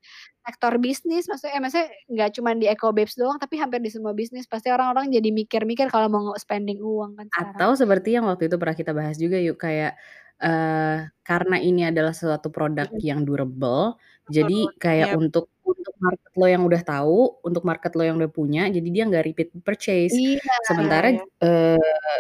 sektor bisnis, maksudnya eh, maksudnya nggak cuman di Eco Babes doang, tapi hampir di semua bisnis pasti orang-orang jadi mikir-mikir kalau mau spending uang kan sekarang. Atau seperti yang waktu itu pernah kita bahas juga yuk, kayak, eee, karena ini adalah suatu produk yang durable, jadi kayak yap. untuk untuk market lo yang udah tahu, untuk market lo yang udah punya, jadi dia nggak repeat purchase. Iya. Sementara, eee,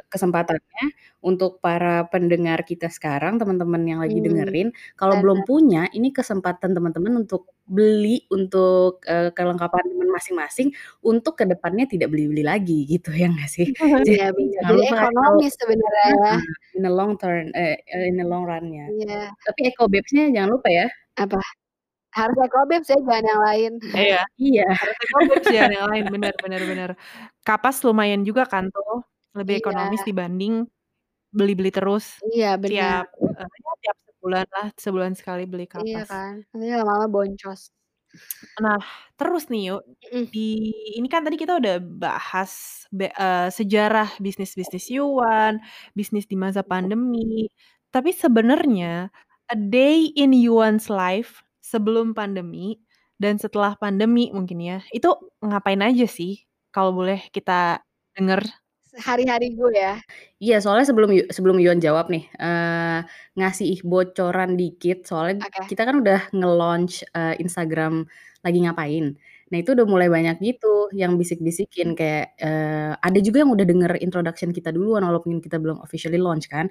kesempatannya untuk para pendengar kita sekarang, teman-teman yang lagi Mmm, dengerin, kalau belum punya, ini kesempatan teman-teman untuk beli, untuk, eee, kelengkapan teman masing-masing, untuk ke depannya tidak beli-beli lagi gitu, ya nggak sih? Iya Jadi ekonomis sebenarnya ya. in the long term eh, in the long run-nya. Iya. Tapi Eco Babes-nya jangan lupa ya. Apa? Harus Eco Babes ya, jangan yang lain. Iya, Iya. harus Eco Babes jangan yang lain, bener bener bener. Kapas lumayan juga kan tuh, lebih ekonomis Iya. dibanding beli-beli terus Iya bener. tiap, ya tiap sebulan lah, sebulan sekali beli Iya kapas. kan, nanti lama-lama boncos. Nah, terus nih yuk, di ini kan tadi kita udah bahas be eee, sejarah bisnis-bisnis Yuan, bisnis di masa pandemi, tapi sebenarnya a day in Yuan's life sebelum pandemi dan setelah pandemi mungkin ya, itu ngapain aja sih? Kalau boleh kita denger. Sehari-hari gue ya. Iya, soalnya sebelum sebelum Yuan jawab nih, eee, ngasih bocoran dikit, soalnya Oke. kita kan udah nge-launch, eee, Instagram lagi ngapain. Nah, itu udah mulai banyak gitu yang bisik-bisikin kayak, eee, ada juga yang udah denger introduction kita duluan walaupun kita belum officially launch kan,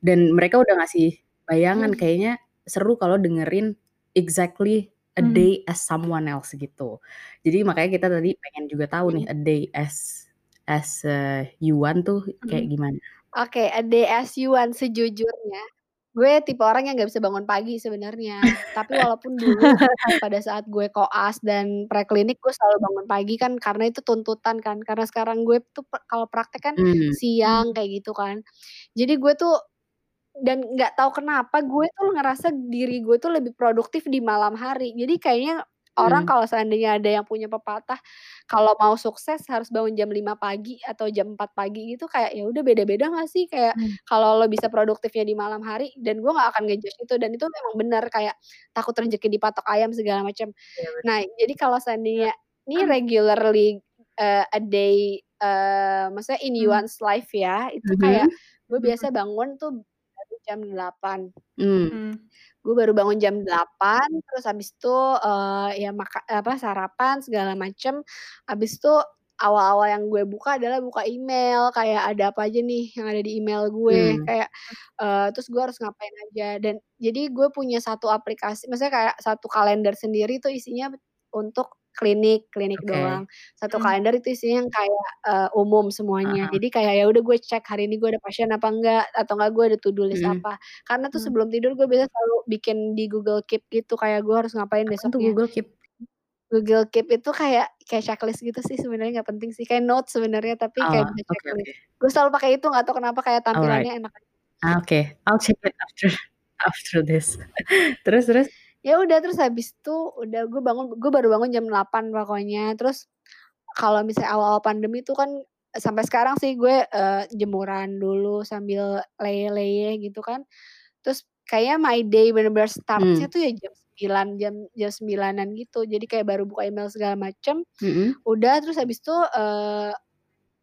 dan mereka udah ngasih bayangan Mmm. kayaknya seru kalau dengerin exactly a Mmm. day as someone else gitu. Jadi makanya kita tadi pengen juga tahu nih Mhm. a day as as, eee, Yuan tuh kayak Mhm. gimana? Oke, a day as Yuan sejujurnya, gue tipe orang yang nggak bisa bangun pagi sebenarnya. Tapi walaupun dulu pada saat gue koas dan preklinik gue selalu bangun pagi kan karena itu tuntutan kan, karena sekarang gue tuh kalau praktek kan Mmm. siang kayak gitu kan. Jadi gue tuh dan nggak tahu kenapa gue tuh ngerasa diri gue tuh lebih produktif di malam hari. Jadi kayaknya orang Mmm. kalau seandainya ada yang punya pepatah, kalau mau sukses harus bangun jam 5 pagi atau jam 4 pagi gitu, kayak ya udah beda-beda nggak sih? Kayak Mmm. kalau lo bisa produktifnya di malam hari dan gue nggak akan nge-judge itu dan itu memang bener kayak takut rezeki dipatok ayam segala macam. Iya bener. Nah, jadi kalau Iya. seandainya ini Mmm. regularly, eee, a day, eee, maksudnya in Mmm. Yuan's life ya, itu kayak Mhm. gue Mhm. biasa bangun tuh jam 8. Mmm. Gue baru bangun jam 8, terus habis itu, eee, ya maka apa, sarapan segala macem, habis itu awal-awal yang gue buka adalah buka email, kayak ada apa aja nih yang ada di email gue, Mmm. kayak, eee, terus gue harus ngapain aja dan jadi gue punya satu aplikasi maksudnya kayak satu kalender sendiri tuh isinya untuk klinik, klinik Oke. doang. Satu Mmm. kalender itu isinya yang kayak, eee, umum semuanya. Heeh. Jadi kayak ya udah gue cek hari ini gue ada pasien apa enggak, atau enggak gue ada to do list Mhm. apa. Karena tuh Mmm. sebelum tidur gue biasa selalu bikin di Google Keep gitu, kayak gue harus ngapain Apaan tuh. Google Keep? Google Keep itu kayak kayak checklist gitu sih sebenarnya nggak penting sih, kayak notes sebenarnya tapi kayak Oh, oke checklist. oke. Gue selalu pakai itu nggak tahu kenapa kayak Alright. tampilannya enak aja. Ah, oke, I'll check it after after this. Terus terus? Ya udah, terus habis itu udah gue bangun gue baru bangun jam 8 pokoknya. Terus kalau misalnya awal-awal pandemi itu kan sampai sekarang sih gue, eee, jemuran dulu sambil leyeh-leyeh gitu kan. Terus kayaknya my day bener-bener start-nya Mmm. tuh ya jam 9, jam jam 9-an gitu. Jadi kayak baru buka email segala macem, Mhm. udah terus habis itu, eee,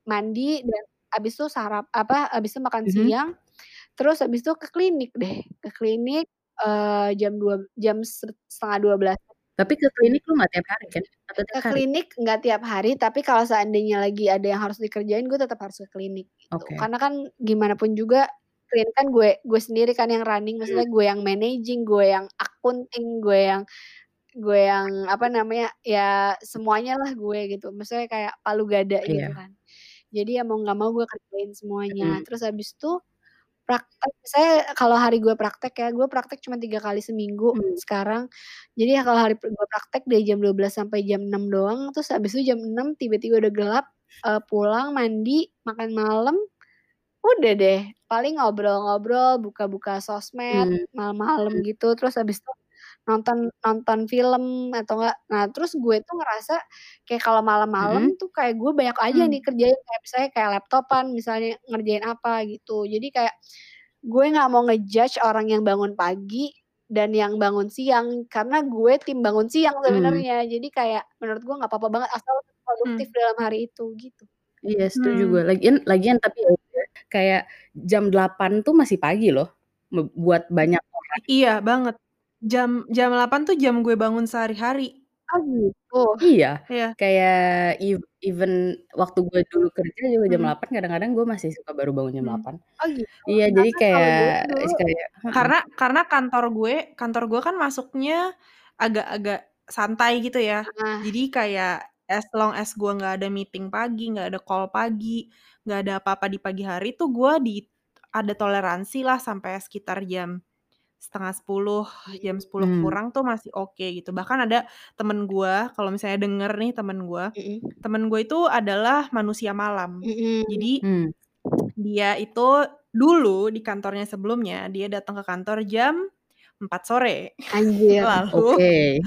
mandi dan habis itu sarap apa, habis itu makan Mhm. siang, terus habis itu ke klinik deh, ke klinik, eee, jam dua jam se setengah 12. Tapi ke klinik lu nggak tiap hari kan? Atau tiap Ke hari? klinik nggak tiap hari, tapi kalau seandainya lagi ada yang harus dikerjain, gue tetap harus ke klinik gitu. Oke. Karena kan gimana pun juga klinik kan gue gue sendiri kan yang running, maksudnya gue yang managing, gue yang accounting, gue yang gue yang apa namanya, ya semuanya lah gue gitu. Maksudnya kayak palu gada gitu Iya. kan. Jadi ya mau nggak mau gue kerjain semuanya. Mhm. Terus habis itu praktek saya kalau hari gue praktek ya, gue praktek cuma 3 kali seminggu Mmm. sekarang. Jadi ya kalau hari gue praktek dari jam 12 sampai jam 6 doang, terus habis itu jam 6 tiba-tiba udah gelap, eee, pulang, mandi, makan malam, udah deh. Paling ngobrol-ngobrol, buka-buka sosmed Mmm. malam-malam Mhm. gitu, terus habis itu nonton nonton film atau enggak nah terus gue tuh ngerasa kayak kalau malam-malam Mhm. tuh kayak gue banyak aja Mmm. nih kerjain, kayak misalnya kayak laptopan misalnya ngerjain apa gitu. Jadi kayak gue nggak mau nge-judge orang yang bangun pagi dan yang bangun siang, karena gue tim bangun siang Mmm. sebenarnya. Jadi kayak menurut gue nggak apa-apa banget asal produktif Mmm. dalam hari itu, gitu. Iya setuju gue. Mmm. Lagian lagian tapi ya kayak jam 8.00 tuh masih pagi loh, buat banyak orang. Iya banget. Jam jam 8.00 tuh jam gue bangun sehari-hari. Oh gitu? Iya, Iya. kayak ev even waktu gue dulu kerja juga jam Mhm. 8.00 kadang-kadang gue masih suka baru bangun jam Mhm. 8.00. Oh gitu? Iya jadi Karena kalau kayak gue kayak heeh. Karena karena kantor gue kantor gue kan masuknya agak-agak santai gitu ya. Heeh. Jadi kayak as long as gue nggak ada meeting pagi, nggak ada call pagi, nggak ada apa-apa di pagi hari tuh gue di ada toleransi lah sampai sekitar jam 9.30, jam 10 Mmm. kurang tuh masih oke gitu. Bahkan ada temen gue, kalau misalnya denger nih temen gue, Mhm. temen gue itu adalah manusia malam. Mhm. Jadi Mmm. dia itu dulu di kantornya sebelumnya, dia datang ke kantor jam 4 sore. Anjir. Lalu Oke.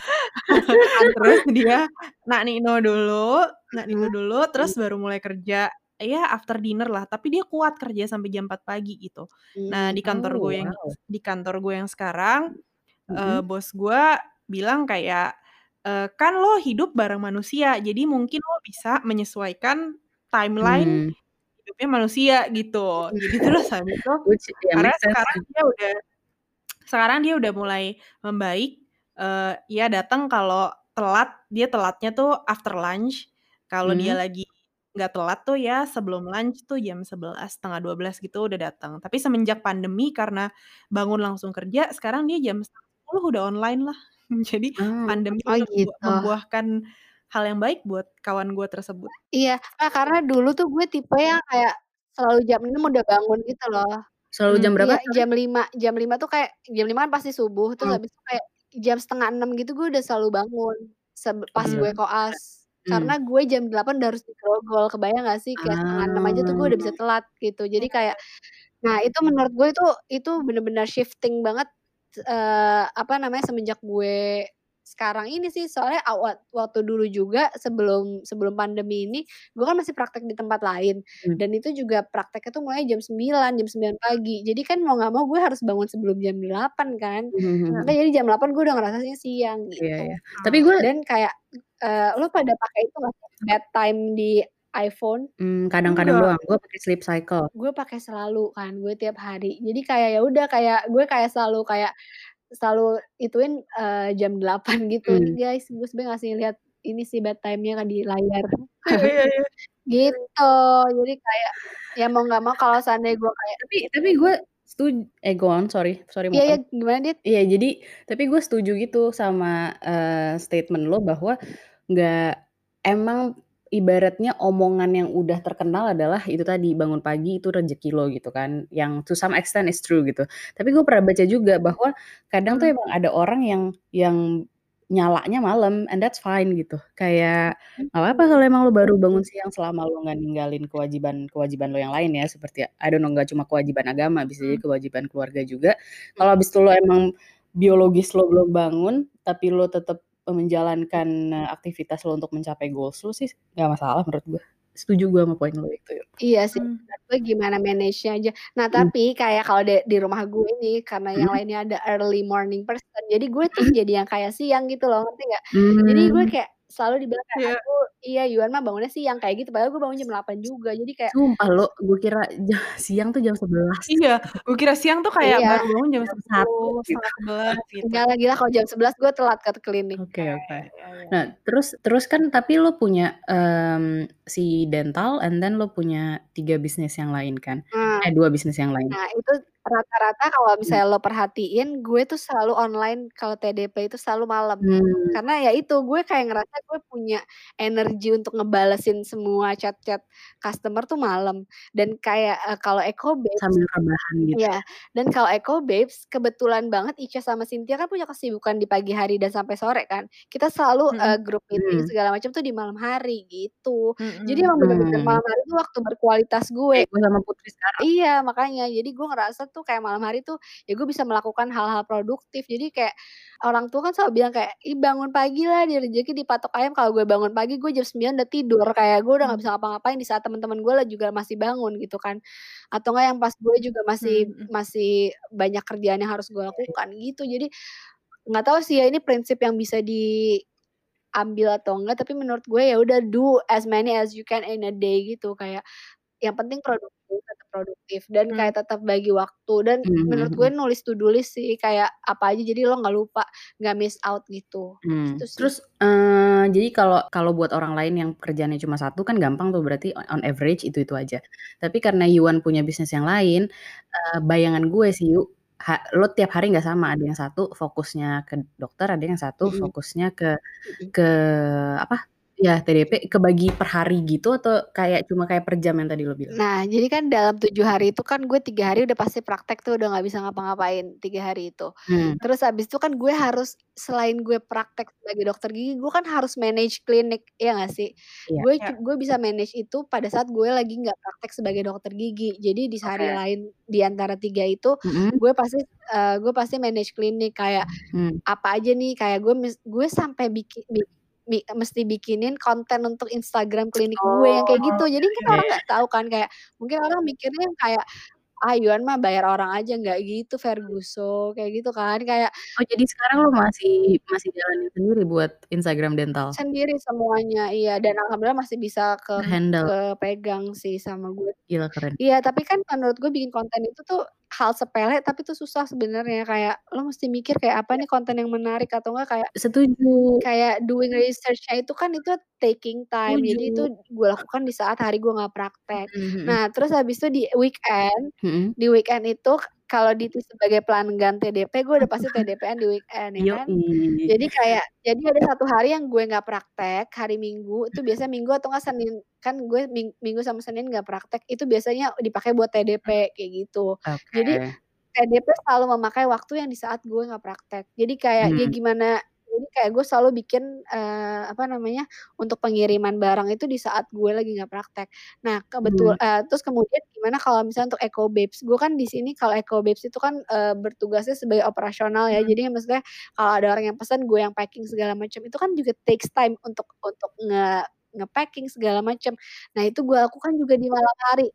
terus dia nak-nino dulu nak-nino Heeh. dulu, terus baru mulai kerja, ya after dinner lah, tapi dia kuat kerja sampai jam 4 pagi gitu. Nah Mmm. di kantor Oh, gue yang wow. di kantor gue yang sekarang, eee, Mhm. bos gue bilang kayak, eee, "Kan lo hidup bareng manusia, jadi mungkin lo bisa menyesuaikan timeline Mmm. hidupnya manusia," gitu. Jadi terus habis itu Which ya karena sekarang dia udah sekarang dia udah mulai membaik, eee, ya datang kalau telat, dia telatnya tuh after lunch. Kalau dia Mmm. lagi nggak telat tuh ya sebelum lunch tuh jam 11, 11.30 gitu udah datang. Tapi semenjak pandemi karena bangun langsung kerja, sekarang dia jam 9.30 udah online lah. Jadi Oh. pandemi Oh membu gitu? membuahkan hal yang baik buat kawan gue tersebut. Iya. Nah karena dulu tuh gue tipe yang kayak selalu jam 6 udah bangun gitu loh. Selalu jam Mmm. berapa Iya sorry? jam 5 jam 5 tuh kayak jam 5 kan pasti subuh, terus Mmm. habis itu kayak jam 5.30 gitu gue udah selalu bangun, pas Gila. gue koas. Karena gue jam 8 udah harus di grogol, kebayang nggak sih kayak 5.30 aja tuh gue udah bisa Ah. telat gitu. Jadi kayak nah itu menurut gue itu itu bener-bener shifting banget, eee, apa namanya, semenjak gue sekarang ini sih. Soalnya awat waktu dulu juga sebelum sebelum pandemi ini, gue kan masih praktek di tempat lain Mmm. dan itu juga prakteknya tuh mulai jam 9, jam 9 pagi. Jadi kan mau nggak mau gue harus bangun sebelum jam 8 kan. Mhm mhm Iya. mhm. Nah jadi jam 8 gue udah ngerasanya siang Iya gitu. iya. Tapi gue Dan kayak, eee, lo pada pakai itu nggak sih, bedtime di iPhone? Mmm, kadang-kadang Enggak. doang. Gue pakai sleep cycle. Gue pakai selalu kan, gue tiap hari. Jadi kayak ya udah kayak gue kayak selalu kayak selalu ituin, eee, jam 8 gitu, "Nih Mmm. guys, gue sebenarnya ngasih lihat ini sih bedtime-nya kan di layar." Iya iya iya. Gitu. Jadi kayak ya mau nggak mau kalau seandainya gue kayak Tapi tapi gue setuj eh go on, sorry sorry Iya iya, motong. gimana Dit? Iya jadi tapi gue setuju gitu sama, eee, statement lo bahwa nggak emang ibaratnya omongan yang udah terkenal adalah itu tadi, bangun pagi itu rezeki lo gitu kan, yang to some extent is true gitu. Tapi gue pernah baca juga bahwa kadang tuh Mmm. emang ada orang yang yang nyalanya malam and that's fine gitu. Kayak nggak apa-apa kalau emang lo baru bangun siang selama lo nggak ninggalin kewajiban-kewajiban lo yang lain ya, seperti I don't know, nggak cuma kewajiban agama, bisa jadi kewajiban keluarga juga. Kalau habis itu lo emang biologis lo belum bangun, tapi lo tetep, eee, menjalankan, eee, aktivitas lo untuk mencapai goals lo sih nggak masalah menurut gue. Setuju gue sama poin lo itu. Iya sih, menurut gue gimana manage-nya aja. Nah Mmm. tapi kayak kalau de di rumah gue nih, karena yang Mhm. lainnya ada early morning person, jadi gue tuh jadi yang kayak siang gitu loh, ngerti nggak? Jadi gue kayak selalu dibilang kayak, Iya. "Aduh, iya Yuan mah bangunnya siang," kayak gitu. Padahal gue bangun jam 8 juga. Jadi kayak Sumpah lo, gue kira siang tuh jam 11. Iya, gue kira siang tuh kayak Iya. baru bangun jam Jam 1 10, gitu. 10.30 gitu. Enggak lah, gila kalau jam 11 gue telat ke klinik. Oke oke. Iya iya. Nah terus terus kan tapi lo punya, mmm, si dental and then lo punya 3 bisnis yang lain kan? Nah. Eh 2 bisnis yang lain. Nah itu rata-rata kalau Mmm. misalnya lo perhatiin, gue tuh selalu online kalau TDP itu selalu malam. Mmm. Karena ya itu, gue kayak ngerasa gue punya energi untuk ngebalesin semua chat-chat customer tuh malam. Dan kayak, eee, kalau Eco Babes Sambil rebahan gitu iya, ya? dan kalau Eco Babes kebetulan banget Ica sama Cynthia kan punya kesibukan di pagi hari dan sampai sore kan. Kita selalu, eee, Mhm. grup meeting Mmm. segala macam tuh di malam hari gitu. Jadi Mhm. emang bener-bener Mmm. malam hari tuh waktu berkualitas gue. Gue sama Putri sekarang. Iya makanya, jadi gue ngerasa tuh kayak malam hari tuh, ya gue bisa melakukan hal-hal produktif. Jadi kayak orang tua kan selalu bilang kayak, "Ih bangun pagi lah, di rezeki dipatok ayam." Kalau gue bangun pagi, gue jam 9 udah tidur, kayak gue udah nggak Mmm. bisa ngapa-ngapain di saat temen-temen gue lah juga masih bangun gitu kan. Atau enggak yang pas gue juga masih Mhm mhm. masih banyak kerjaan yang harus gue Iya lakukan gitu. Jadi nggak tahu sih ya ini prinsip yang bisa diambil atau enggak, tapi menurut gue ya udah do as many as you can in a day gitu. Kayak yang penting produktif, tetap produktif dan Mmm. kayak tetap bagi waktu dan mhm menurut gue mhm. nulis to do list sih, kayak apa aja jadi lo nggak lupa, nggak miss out gitu, Mmm, gitu terus, eee, jadi kalau kalau buat orang lain yang kerjaannya cuma 1 kan gampang tuh berarti on average itu-itu aja. Tapi karena Yuan punya bisnis yang lain, eee, bayangan gue sih Yu, ha lo tiap hari nggak sama, ada yang satu fokusnya ke dokter, ada yang satu Mhm. fokusnya ke ke apa, ya TDP, kebagi per hari gitu atau kayak cuma kayak per jam yang tadi lo bilang? Nah, jadi kan dalam 7 hari itu kan gue 3 hari udah pasti praktek tuh, udah nggak bisa ngapa-ngapain 3 hari itu. Mmm. Terus habis itu kan gue harus selain gue praktek sebagai dokter gigi, gue kan harus manage klinik, iya nggak sih? Iya. Gue Iya. gue bisa manage itu pada saat gue lagi nggak praktek sebagai dokter gigi. Jadi di hari Oke. lain di antara 3 itu, Mhm. gue pasti, eee, gue pasti manage klinik kayak Mmm. apa aja nih, kayak gue gue sampai biki bi mesti bikinin konten untuk Instagram klinik gue yang Oh, kayak gitu. Jadi kan orang nggak tahu kan, kayak mungkin orang mikirnya kayak, "Ah, Yuan mah bayar orang aja." Nggak gitu Ferguson, kayak gitu kan. Kayak Oh, jadi sekarang lo masih masih jalanin sendiri buat Instagram dental? Sendiri semuanya, iya, dan alhamdulillah masih bisa ke Ke-handle. kepegang sih sama gue. Gila keren. Iya, tapi kan menurut gue bikin konten itu tuh hal sepele tapi itu susah sebenarnya, kayak lo mesti mikir kayak apa nih konten yang menarik atau enggak kayak Setuju. kayak doing research-nya itu kan itu taking time. Jadi itu Setuju. gue lakukan di saat hari gue nggak praktek. Mhm mhm. Nah, terus habis itu di weekend, Mhm. di weekend itu kalau Diti sebagai pelanggan TDP, gue udah pasti TDP-an di weekend ya kan. Yoi. Jadi kayak jadi ada 1 hari yang gue nggak praktek, hari Minggu, itu biasanya Minggu atau enggak Senin. Kan gue ming Minggu sama Senin nggak praktek, itu biasanya dipakai buat TDP, kayak gitu. Jadi Oke. TDP selalu memakai waktu yang di saat gue nggak praktek. Jadi kayak ya Mmm. gimana jadi kayak gue selalu bikin, eee, apa namanya, untuk pengiriman barang itu di saat gue lagi nggak praktek. Nah, kebetul eee, terus kemudian gimana kalau misalnya untuk Eco Babes, gue kan di sini kalau Eco Babes itu kan, eee, bertugasnya sebagai operasional ya. Mmm. Jadi maksudnya kalau ada orang yang pesan, gue yang packing segala macam, itu kan juga takes time untuk untuk nge nge-packing segala macam. Nah, itu gue lakukan juga di malam hari,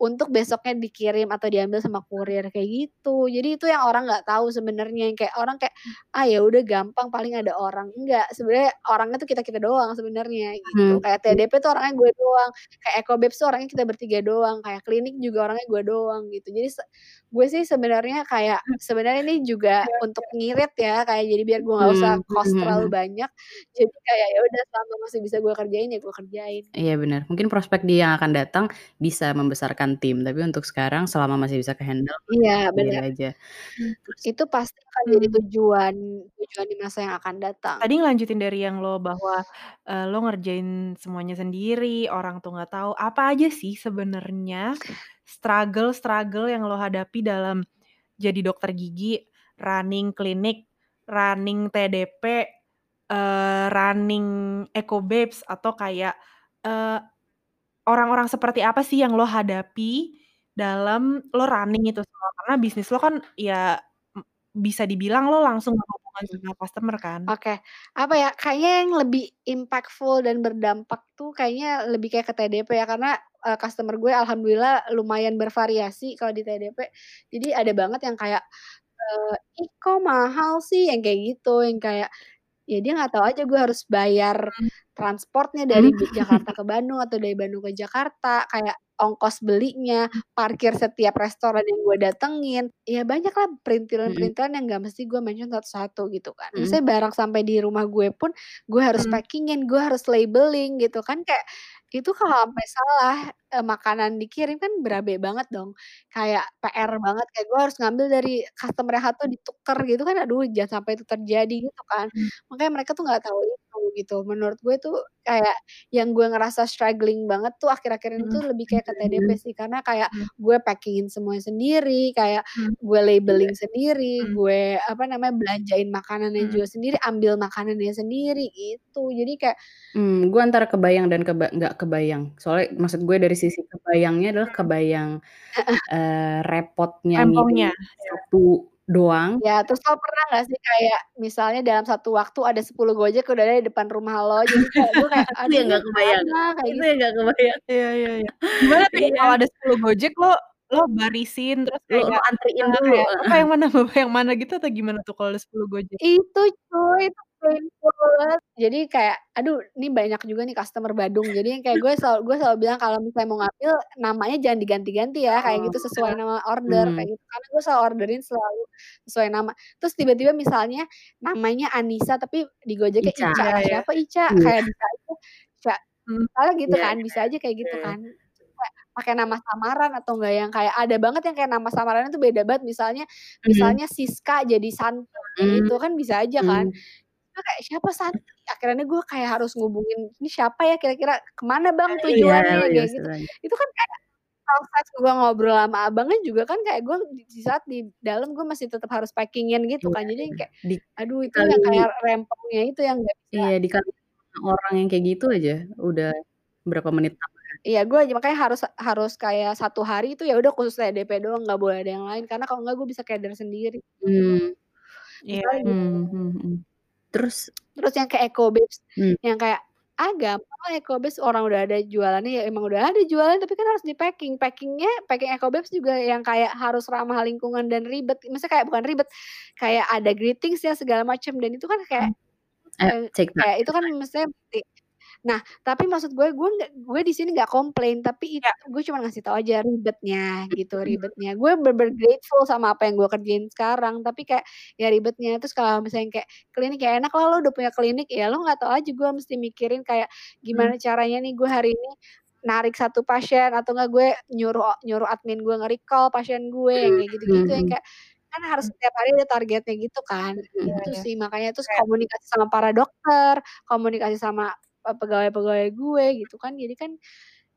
untuk besoknya dikirim atau diambil sama kurir, kayak gitu. Jadi itu yang orang nggak tahu sebenarnya, yang kayak orang kayak, "Ah, ya udah gampang paling ada orang." Enggak, sebenarnya orangnya tuh kita-kita doang sebenarnya gitu. Mmm, Kayak. TDP tuh orangnya gue doang, kayak Eco Babes tuh orangnya kita bertiga doang, kayak klinik juga orangnya gue doang gitu. Jadi gue sih sebenarnya kayak Mmm. sebenarnya ini juga untuk ngirit ya, kayak jadi biar gue nggak usah Mmm, cost mhm terlalu mhm. banyak. Jadi kayak ya udah selama masih bisa gue kerjain, ya gue kerjain. Iya bener, mungkin prospek di yang akan datang bisa membesarkan tim, tapi untuk sekarang selama masih bisa ke-handle Iya, bener. aja. Mmm. Terus Itu pasti akan jadi Mmm. tujuan tujuan di masa yang akan datang. Tadi ngelanjutin dari yang lo bahwa, eee, lo ngerjain semuanya sendiri, orang tuh nggak tahu. Apa aja sih sebenarnya struggle-struggle yang lo hadapi dalam jadi dokter gigi, running klinik, running TDP, eee, running Eco Babes, atau kayak, eee, orang-orang seperti apa sih yang lo hadapi dalam lo running itu semua? Karena bisnis lo kan ya, bisa dibilang lo langsung berhubungan sama customer kan? Oke, apa ya, kayaknya yang lebih impactful dan berdampak tuh kayaknya lebih kayak ke TDP ya, karena, eee, customer gue alhamdulillah lumayan bervariasi kalau di TDP. Jadi ada banget yang kayak, eee, "Ih, kok mahal sih?" Yang kayak gitu, yang kayak, ya dia nggak tahu aja gue harus bayar Mmm. transportnya dari bi Jakarta ke Bandung atau dari Bandung ke Jakarta, kayak ongkos belinya, parkir setiap restoran yang gue datengin. Ya banyaklah Mhm. perintilan-perintilan yang nggak mesti gue mention satu-satu gitu kan. Misalnya barang sampai di rumah gue pun, gue harus packing-in, gue harus labeling gitu kan, kayak itu kalau sampai salah, eee, makanan dikirim kan berabe banget dong. Kayak PR banget, kayak gue harus ngambil dari customer yang satu dituker gitu kan, aduh jangan sampai itu terjadi gitu kan. Mmm. Makanya mereka tuh nggak tahu itu gitu. Menurut gue tuh kayak yang gue ngerasa struggling banget tuh akhir-akhir ini Mhm tuh lebih kayak ke TDP Mhm. sih, karena kayak Mmm. gue packing-in semuanya sendiri, kayak Mmm. gue Iya. labeling sendiri, Mmm. gue apa namanya, belanjain makanannya Mmm. juga sendiri, ambil makanannya sendiri, gitu. Jadi kayak Mmm, gue antara kebayang dan keba nggak kebayang. Soalnya maksud gue dari sisi kebayangnya adalah kebayang, Heeh. eee, repotnya Rempongnya, iya. satu doang. Ya, terus lo pernah nggak sih kayak misalnya dalam satu waktu ada 10 Gojek udah ada di depan rumah lo, jadi kayak kayak, Itu "Aduh yang ini nggak kebayang, gimana?" Kayak itu gitu. yang nggak kebayang. Iya iya iya. Gimana tuh Iya. kalau ada 10 Gojek lo lo barisin terus Lo lo kayak, antriin eee, dulu, kayak, "Bapak heeh. yang mana Bapak yang mana?" Gitu atau gimana tuh kalau ada 10 Gojek? Itu cuy, itu painful. Jadi kayak, aduh ini banyak juga nih customer badung, jadi yang kayak gue selalu gue selalu bilang kalau misalnya mau ngambil, namanya jangan diganti-ganti ya, kayak Oh, gitu, sesuai nama order, mmm. kayak gitu. Karena gue selalu orderin selalu sesuai nama. Terus tiba-tiba misalnya namanya Anissa tapi di Gojeknya Ica. Ica, Iya iya. siapa Ica? Iya. Kayak bisa aja Ica, Mhm. misalnya gitu Iya kan, iya. bisa aja kayak gitu Mmm. kan. Pakai nama samaran atau enggak yang kayak ada banget yang kayak nama samarannya tuh beda banget, misalnya Mhm. misalnya Siska jadi Santi, Mmm, gitu, kan bisa aja kan. mmm. Terus kayak, "Siapa Santi?" Akhirnya gue kayak harus ngehubungin, "Ini siapa ya kira-kira? Ke mana Bang Iya, tujuannya?" Kayak gitu. istilahnya. Itu kan kayak proses gue ngobrol sama abangnya juga kan kayak gue di di saat di dalam gue masih tetep harus packing-in gitu Iya kan, jadi yang iya. kayak, Di aduh itu yang kayak rempongnya itu yang nggak bisa Iya, dikali orang yang kayak gitu aja, udah berapa menit tambahan. Iya, gue aja makanya harus harus kayak 1 hari itu ya udah khusus EDP doang, nggak boleh ada yang lain, karena kalau enggak gue bisa keder sendiri. Mmm. Iya Misalnya gitu. Mmm, mhm mhm. Terus Terus yang kayak Ecobabes, Mmm. yang kayak, "Ah gampang lah Ecobabes orang udah ada jualannya." Ya emang udah ada jualannya, tapi kan harus di-packing. Packing-nya packing Ecobabes juga yang kayak harus ramah lingkungan dan ribet, maksudnya kayak bukan ribet, kayak ada greetings-nya segala macem, dan itu kan kayak, Mmm. Eee, cerita kayak itu kan maksudnya nah, tapi maksud gue, gue nggak gue di sini nggak komplain, tapi it Ya. gue cuman ngasih tahu aja ribetnya gitu, ribetnya. Gue bener-bener grateful sama apa yang gue kerjain sekarang, tapi kayak ya ribetnya. Terus kalau misalnya kayak klinik, ya enak lah lo udah punya klinik, ya lo nggak tahu aja gue mesti mikirin kayak Mmm. gimana caranya nih gue hari ini narik 1 pasien atau enggak gue nyuruh nyuruh admin gue nge-recall pasien gue, Mmm, kayak gitu-gitu, yang mhm. kayak kan harus setiap hari ada targetnya gitu kan. Iya Itu iya. sih makanya, terus komunikasi sama para dokter, komunikasi sama, pegawai-pegawai gue gitu kan, jadi kan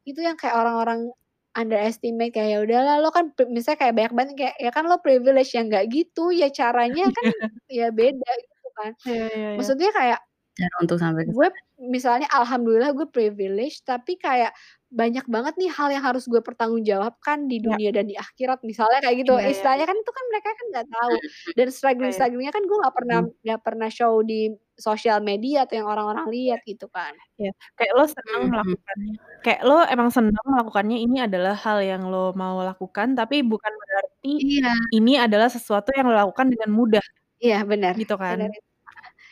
itu yang kayak orang-orang underestimate, kayak ya udahlah lo kan misalnya kayak banyak banget kayak, "Ya kan lo privilege." Ya nggak gitu, ya caranya kan ya beda gitu kan. Iya iya iya. Maksudnya kayak Cara untuk sampai gue misalnya alhamdulillah gue privilege, tapi kayak banyak banget nih hal yang harus gue pertanggungjawabkan di Ya. dunia dan di akhirat, misalnya kayak gitu. Iya Istilahnya kan itu kan mereka kan nggak tahu, dan Iya iya. struggling-struggle-nya kan gue nggak pernah mhm. nggak pernah show di sosial media atau yang orang-orang lihat gitu kan. Iya, kayak lo seneng Mhm mhm. melakukannya kayak lo emang seneng melakukannya, ini adalah hal yang lo mau lakukan, tapi bukan berarti Iya. ini adalah sesuatu yang lo lakukan dengan mudah, Iya bener, gitu kan. itu.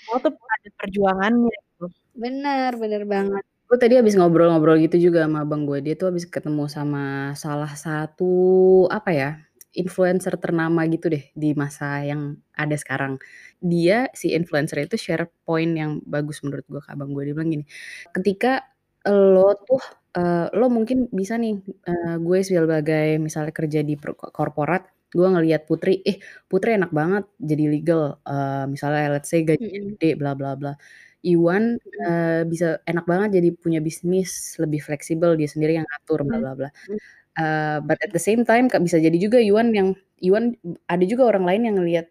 Semua tuh ada perjuangannya gitu. Bener, bener banget. Gue tadi habis ngobrol-ngobrol gitu juga sama abang gue, dia tuh habis ketemu sama salah satu, apa ya, influencer ternama gitu deh di masa yang ada sekarang. Dia, si influencer itu share point yang bagus menurut gue ke abang gue, dia bilang gini, "Ketika lo tuh, eee, lo mungkin bisa nih, eee, gue sebagai misalnya kerja di korporat, gue ngelihat Putri, ih Putri enak banget jadi legal, eee, misalnya let's say gajinya gede bla bla bla. Iwan, eee, bisa enak banget jadi punya bisnis, lebih fleksibel, dia sendiri yang ngatur bla bla bla." Eee, but at the same time bisa jadi juga Iwan yang Iwan ada juga orang lain yang ngelihat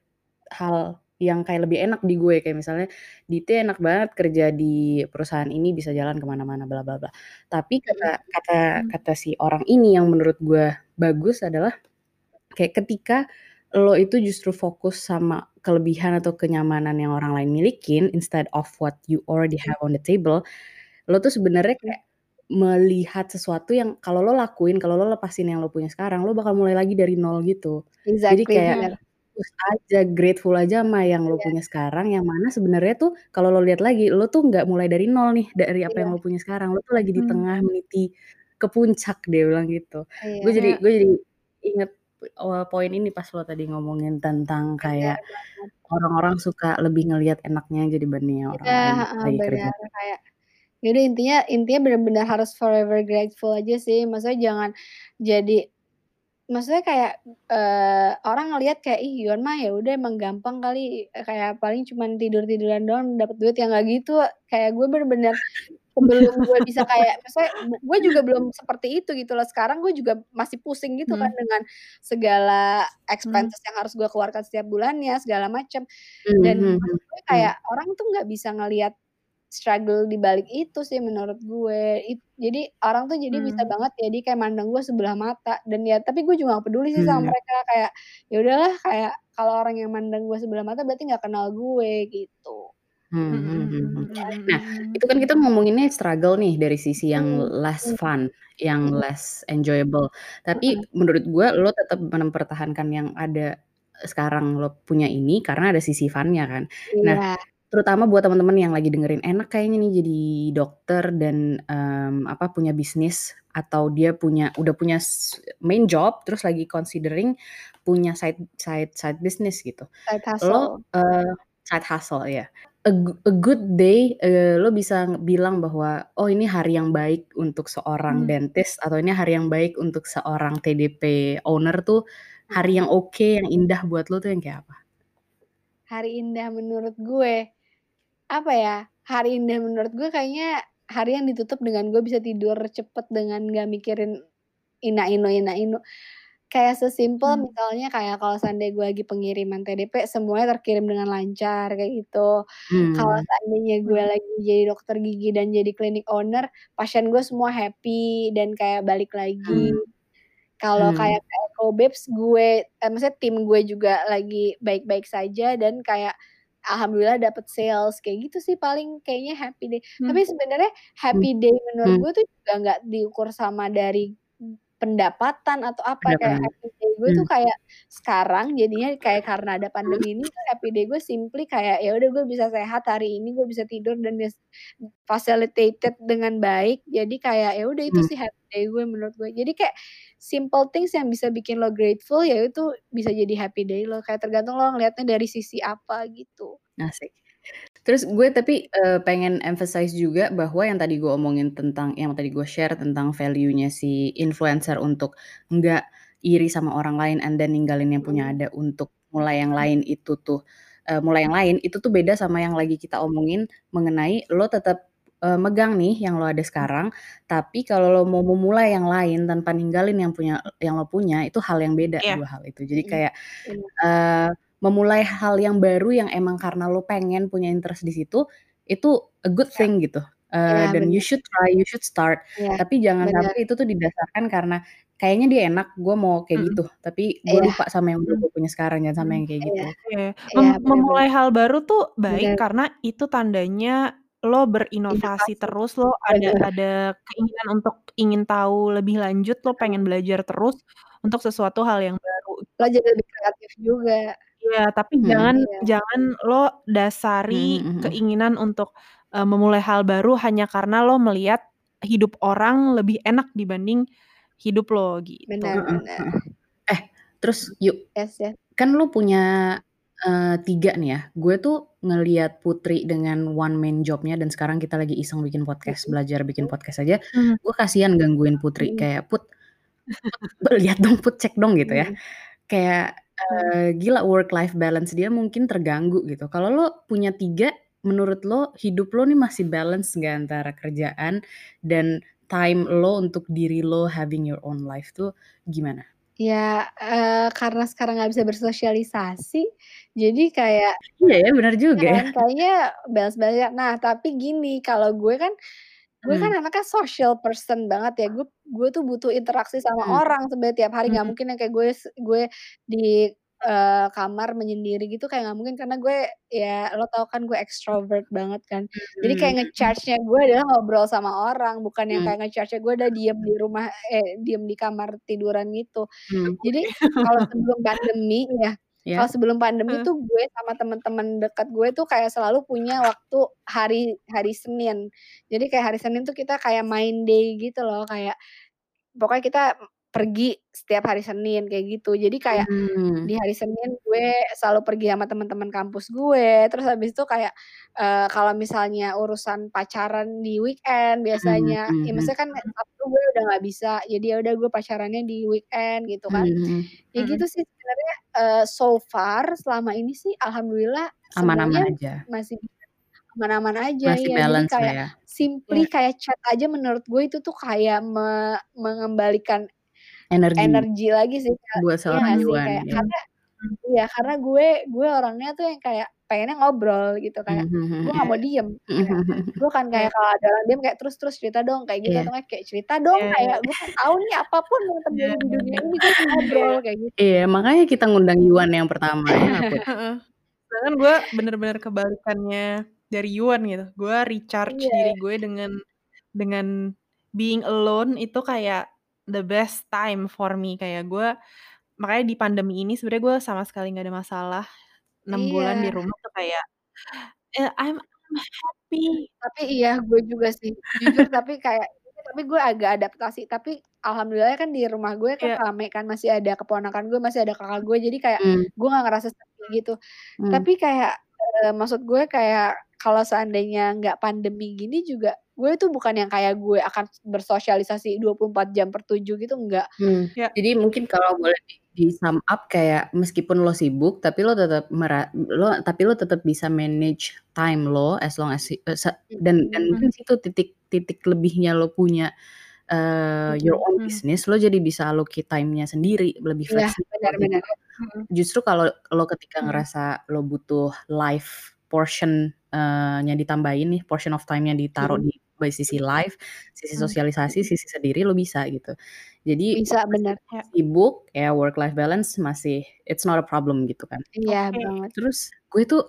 hal yang kayak lebih enak di gue, kayak misalnya, "Dite enak banget kerja di perusahaan ini, bisa jalan ke mana-mana bla bla bla." Tapi kata kata kata si orang ini yang menurut gue bagus adalah, kayak ketika lo itu justru fokus sama kelebihan atau kenyamanan yang orang lain milikin, instead of what you already have on the table, lo tuh sebenarnya kayak melihat sesuatu yang kalau lo lakuin, kalau lo lepasin yang lo punya sekarang, lo bakal mulai lagi dari nol gitu. Jadi Exactly, kayak bener. fokus aja, grateful aja sama yang lo Iya. punya sekarang, yang mana sebenarnya tuh kalau lo lihat lagi, lo tuh nggak mulai dari nol nih, dari apa yang Iya. lo punya sekarang, lo tuh lagi di Mmm. tengah meniti ke puncak, dia bilang gitu. Gue Iya. jadi gue jadi inget, poin ini pas lo tadi ngomongin tentang Bener kayak orang-orang suka lebih ngelihat enaknya aja dibanding yang orang Iya, lain kerja. bener, kayak ya udah intinya intinya bener-bener harus forever grateful aja sih, maksudnya jangan jadi maksudnya kayak, eee, orang ngelihat kayak, "Ih Iwan mah ya udah emang gampang kali, kayak paling cuman tidur-tiduran doang dapet duit." Ya nggak gitu, kayak gue bener-bener sebelum gue bisa kayak maksudnya gue juga belum seperti itu gitu loh, sekarang gue juga masih pusing gitu kan Mhm. dengan segala Mmm. expenses yang harus gue keluarkan setiap bulannya, segala macem. Mmm, Dan mhm maksud gue kayak orang tuh nggak bisa ngelihat struggle di balik itu sih menurut gue. It jadi orang tuh jadi bisa Mmm. banget jadi kayak mandang gue sebelah mata dan ya tapi gue juga gak peduli sih sama Mmm. mereka kayak, ya udahlah kayak kalau orang yang mandang gue sebelah mata berarti nggak kenal gue gitu. Hmm Mhm hmm hmm mhm hmm. mhm Nah, mhm. itu kan kita ngomonginnya struggle nih dari sisi yang less mhm. fun, yang Mhm. less enjoyable. Tapi Mhm. menurut gue lo tetap mempertahankan yang ada sekarang lo punya ini karena ada sisi fun-nya kan. Nah, Iya. terutama buat temen-temen yang lagi dengerin, enak kayaknya nih jadi dokter dan, mmm, apa, punya bisnis atau dia punya udah punya s main job terus lagi considering punya side side side business gitu. Side Lo, hustle. eee, side hustle ya, a go a good day, eee, lo bisa bilang bahwa, "Oh ini hari yang baik untuk seorang Mmm. dentist," atau, "Ini hari yang baik untuk seorang TDP owner tuh, hari yang Mhm. oke, yang indah buat lo tuh yang kayak apa?" Hari indah menurut gue, apa ya, hari indah menurut gue kayaknya hari yang ditutup dengan gue bisa tidur cepet dengan nggak mikirin ina inu ina inu. Kayak sesimpel Mmm. misalnya kayak kalau seandainya gue lagi pengiriman TDP semuanya terkirim dengan lancar kayak gitu. Kalau Mmm. seandainya gue Mmm. lagi jadi dokter gigi dan jadi clinic owner, pasien gue semua happy dan kayak balik lagi. Mmm. Kalau Mmm. kayak ke Echobabes gue eee, maksudnya tim gue juga lagi baik-baik saja dan kayak alhamdulillah dapet sales, kayak gitu sih paling kayaknya happy day. Mmm. Tapi sebenarnya happy day menurut mmm. gue tuh juga nggak diukur sama dari, pendapatan atau apa, kayak Pendapatan, happy day gue tuh mmm. kayak sekarang jadinya kayak karena ada pandemi ini tuh happy day gue simply kayak ya udah gue bisa sehat hari ini, gue bisa tidur dan facilitated dengan baik. Jadi kayak ya udah itu Mmm. sih happy day gue menurut gue. Jadi kayak simple things yang bisa bikin lo grateful, ya itu bisa jadi happy day lo, kayak tergantung lo ngelihatnya dari sisi apa gitu. Asik. Terus gue tapi, eee, pengen emphasize juga bahwa yang tadi gue omongin tentang yang tadi gue share tentang value-nya si influencer untuk nggak iri sama orang lain and then ninggalin yang punya Mhm. ada untuk mulai yang lain itu tuh, eee, mulai yang lain, itu tuh beda sama yang lagi kita omongin mengenai lo tetap, eee, megang nih yang lo ada sekarang, tapi kalau lo mau memulai yang lain tanpa ninggalin yang punya yang lo punya, itu hal yang beda, Iya. 2 hal itu. Jadi Mhm, kayak, bener. eee, memulai hal yang baru yang emang karena lo pengen punya interest di situ, itu a good Iya. thing gitu, Iya eee, dan you bener. should try, you should start. Iya, Tapi jangan bener. sampai itu tuh didasarkan karena kayaknya dia enak, gue mau kayak Mhm. gitu, tapi gue Iya. lupa sama yang udah gue punya sekarang, jangan Mhm. yang kayak Iya. gitu. Mem Iya, bener memulai bener. hal baru tuh baik Bener. karena itu tandanya lo berinovasi Inovasi, terus, lo ada bener. ada keinginan untuk ingin tahu lebih lanjut, lo pengen belajar terus untuk sesuatu hal yang baru. Lo jadi lebih kreatif juga. Iya, tapi Mhm. jangan Iya. jangan lo dasari mhm mhm. keinginan untuk, eee, memulai hal baru hanya karena lo melihat hidup orang lebih enak dibanding hidup lo, gitu. Heeh. Eh, terus yuk, Yes yes. kan lo punya, eee, 3 nih ya, gue tuh ngelihat Putri dengan one man job-nya dan sekarang kita lagi iseng bikin podcast, belajar bikin podcast aja, Mhm. gue kasihan gangguin Putri, Mhm. kayak, "Put Put, lihat dong Put, cek dong," gitu ya. Kayak. Eee, gila work life balance dia mungkin terganggu gitu. Kalau lo punya 3, menurut lo hidup lo nih masih balance nggak antara kerjaan dan time lo untuk diri lo having your own life tuh gimana? Ya, eee, karena sekarang nggak bisa bersosialisasi, jadi kayak Iya ya, bener iya juga ya. kan, kayaknya balance-balance nah, tapi gini, kalau gue kan gue kan Mmm. anaknya social person banget ya, gue gue tuh butuh interaksi sama Mmm. orang sebenarnya tiap hari, nggak Mhm. mungkin yang kayak gue gue di, eee, kamar menyendiri gitu kayak nggak mungkin karena gue ya lo tau kan gue extrovert banget kan. Jadi kayak mhm. nge-charge-nya gue adalah ngobrol sama orang, bukan yang Mmm. kayak nge-charge-nya gue adalah diem di rumah eh, diem di kamar tiduran gitu. Mmm. Jadi kalau sebelum pandemi ya, Iya. kalau sebelum pandemi Heeh. tuh gue sama temen-temen deket gue tuh kayak selalu punya waktu hari hari Senin. Jadi kayak hari Senin tuh kita kayak main day gitu loh, kayak pokoknya kita pergi setiap hari Senin kayak gitu. Jadi kayak Mmm. di hari Senin gue selalu pergi sama temen-temen kampus gue, terus habis itu kayak, eee, kalau misalnya urusan pacaran di weekend biasanya ya mhm. maksudnya kan Sabtu gue udah nggak bisa, jadi ya udah gue pacarannya di weekend gitu kan. Mmm, mhm. Ya gitu sih sebenarnya, eee, so far selama ini sih alhamdulillah Aman-aman aja. masih aman-aman aja, Masih. Jadi balance kayak ya. simply Iya. kayak chat aja menurut gue itu tuh kayak me mengembalikan Energi. energi lagi sih, Kak. Buat Iya seorang sih? Iwan, Kayak ya. karena. Iya, karena gue gue orangnya tuh yang kayak pengennya ngobrol gitu, kayak Mhm mhm gue nggak mau diem, iya. kayak Mhm mhm gue kan kayak kalau ada orang diem kayak, "Terus terus cerita dong," kayak gitu, atau enggak kayak, "Cerita dong," Iya kayak iya. gue pengen tahu nih apa pun yang terjadi di iya dunia ini gue pengen ngobrol, kayak gitu. Iya, makanya kita ngundang Yuan yang pertama, ya. Sedangkan gue bener-bener kebalikannya dari Yuan gitu. Gue recharge diri Iya. gue dengan dengan being alone itu kayak the best time for me, kayak gue makanya di pandemi ini sebenarnya gue sama sekali nggak ada masalah, 6 bulan di Iya. rumah tuh kayak, eee, I'm I'm happy. Tapi iya, gue juga sih, jujur tapi kayak tapi gue agak adaptasi, tapi alhamdulillahnya kan di rumah gue kan Iya. rame kan, masih ada keponakan gue, masih ada kakak gue, jadi kayak Mmm. gue nggak ngerasa sepi gitu. Mmm. Tapi kayak, eee, maksud gue kayak kalau seandainya nggak pandemi gini juga, gue tuh bukan yang kayak gue akan bersosialisasi 24 jam per 7 gitu, enggak. Mmm, Ya. jadi mungkin kalau boleh di di-sum up kayak meskipun lo sibuk, tapi lo tetap mera lo tapi lo tetap bisa manage time lo as long as, se dan dan Mhm. mungkin situ titik titik lebihnya lo punya, eee, your own Mmm. business, lo jadi bisa allocate time-nya sendiri, lebih Iya, fleksibel benar gitu. benar. Mhm. Justru kalau lo ketika Mhm. ngerasa lo butuh live portion, eee, nya ditambahin nih, portion of time-nya ditaruh Mhm. di by sisi live, sisi Mmm. sosialisasi, Mhm. sisi sendiri, lo bisa gitu. Jadi Bisa, benar. meskipun Ya. sibuk, ya work life balance masih it's not a problem gitu kan. Iya, Oke. banget. Terus gue tuh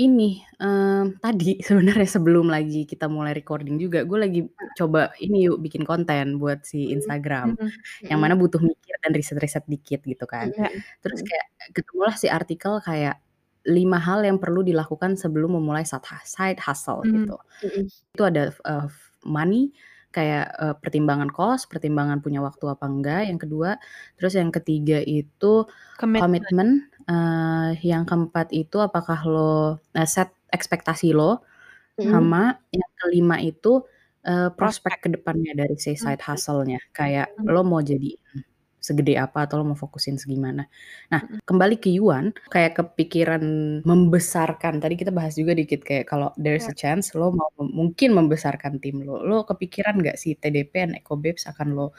ini, mmm, tadi sebenarnya sebelum lagi kita mulai recording juga, gue lagi coba ini yuk, bikin konten buat si Mhm. Instagram, Mhm. yang Mhm. mana butuh mikir dan riset-riset dikit gitu kan. Mhm. Terus kayak ketemulah si artikel kayak 5 hal yang perlu dilakukan sebelum memulai side hustle Mmm. gitu. Mhm. Itu ada, eee, money, kayak, eee, pertimbangan cost, pertimbangan punya waktu apa enggak, yang kedua. Terus yang ketiga itu Komitmen. komitmen, eee, yang keempat itu apakah lo, eee, set ekspektasi lo, Mhm. sama yang kelima itu, eee, prospek Prospek. ke depannya dari si side hustle-nya. Kayak Mmm. lo mau jadi segede apa atau lo mau fokusin segimana. Nah, kembali ke Yuan, kayak kepikiran membesarkan, tadi kita bahas juga dikit kayak kalau there's Ya. a chance lo mau mungkin membesarkan tim lo, lo kepikiran nggak sih TDP and Eco Babes akan lo,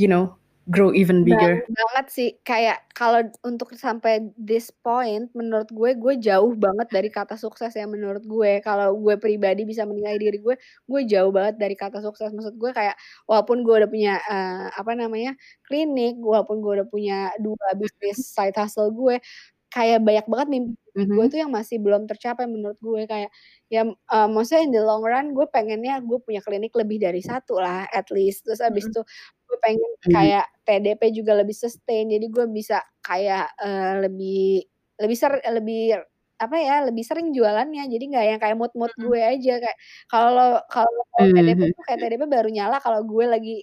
you know, grow even bigger? Bang banget sih, kayak kalau untuk sampai this point menurut gue, gue jauh banget dari kata sukses ya menurut gue. Kalau gue pribadi bisa menilai diri gue, gue jauh banget dari kata sukses. Maksud gue kayak walaupun gue udah punya, eee, apa namanya, klinik, walaupun gue udah punya 2 bisnis side hustle gue, kayak banyak banget mimpi gue Mhm. tuh yang masih belum tercapai menurut gue. Kayak ya, eee, maksudnya in the long run gue pengennya gue punya klinik lebih dari 1 lah at least. Terus habis Mhm. itu gue pengen Mmm. kayak TDP juga lebih sustain, jadi gue bisa kayak, eee, lebih lebih ser lebih apa ya, lebih sering jualannya. Jadi nggak yang kayak mood-mood Mhm. gue aja, kayak kalau kalau Mmm, TDP tuh kayak TDP baru nyala kalau gue lagi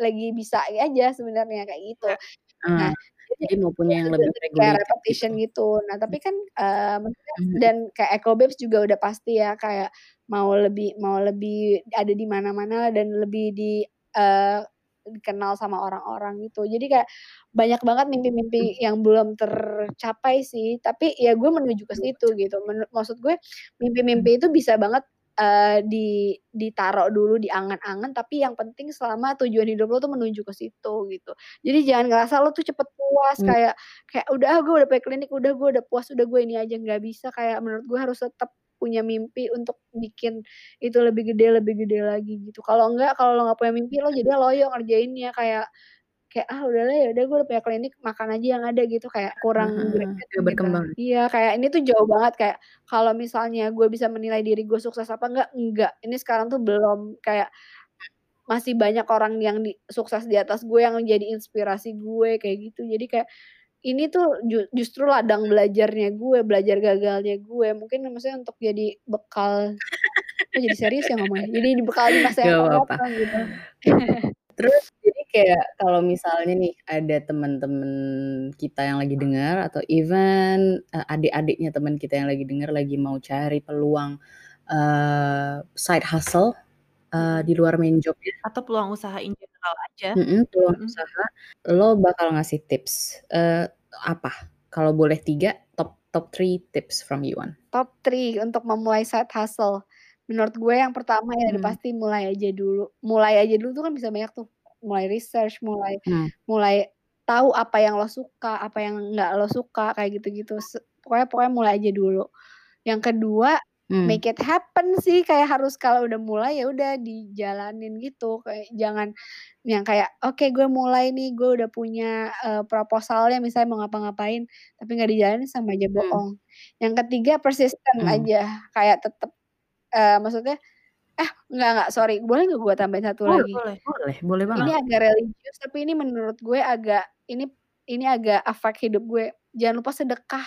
lagi bisa aja sebenarnya, kayak gitu. Ya. Nah, jadi jadi mau punya yang lebih kayak regulated repetition gitu. gitu. Nah, tapi kan, Mhm. dan kayak Eco Babes juga udah pasti ya, kayak mau lebih mau lebih ada di mana-mana dan lebih di eee, dikenal sama orang-orang gitu. Jadi kayak banyak banget mimpi-mimpi Mmm. yang belum tercapai sih, tapi ya gue menuju ke situ gitu. Menu maksud gue mimpi-mimpi itu bisa banget, eee, di ditaruh dulu, diangan-angan, tapi yang penting selama tujuan hidup lo tuh menuju ke situ gitu. Jadi jangan ngerasa lo tuh cepet puas, Mmm. kayak kayak, "Udah ah, gue udah punya klinik, udah gue udah puas, udah gue ini aja." Nggak bisa, kayak menurut gue harus tetap punya mimpi untuk bikin itu lebih gede lebih gede lagi gitu. Kalau enggak, kalau lo nggak punya mimpi, lo jadinya loyo ngerjainnya, kayak kayak, "Ah, udahlah, ya udah gue udah punya klinik, makan aja yang ada," gitu, kayak kurang greget nggak gitu. berkembang. Iya, kayak ini tuh jauh banget, kayak kalau misalnya gue bisa menilai diri gue sukses apa enggak, enggak. Ini sekarang tuh belum, kayak masih banyak orang yang di sukses di atas gue yang jadi inspirasi gue, kayak gitu. Jadi kayak ini tuh ju justru ladang belajarnya gue, belajar gagalnya gue. Mungkin maksudnya untuk jadi bekal kok jadi serius ya ngomongnya? Jadi di bekal di masa yang Nggak akan apa-apa. datang gitu. Terus jadi kayak kalau misalnya nih ada temen-temen kita yang lagi dengar atau even, eee, adik-adiknya temen kita yang lagi denger lagi mau cari peluang, eee, side hustle, eee, Mhm. di luar main job-nya. Atau peluang usaha in general aja. Mhm, peluang Mhm. usaha, lo bakal ngasih tips, eee, apa? Kalau boleh 3, top top 3 tips from Yuan. Top 3 untuk memulai side hustle. Menurut gue yang pertama ya udah Mmm. pasti mulai aja dulu. Mulai aja dulu tuh kan bisa banyak tuh, mulai research, mulai Mmm. mulai tahu apa yang lo suka, apa yang nggak lo suka, kayak gitu-gitu. Se pokoknya pokoknya mulai aja dulu. Yang kedua, Mmm. make it happen sih, kayak harus kalau udah mulai ya udah dijalanin gitu, kayak jangan yang kayak, "Oke gue mulai nih, gue udah punya, eee, proposalnya," misalnya mau ngapa-ngapain, tapi nggak dijalanin sama aja Mmm. bohong. Yang ketiga persisten Mmm. aja, kayak tetep, eee, maksudnya eh, enggak enggak, sorry, boleh nggak gue tambahin satu Boleh lagi? boleh. Boleh, boleh Ini banget. agak religius, tapi ini menurut gue agak ini ini agak affect hidup gue. Jangan lupa sedekah.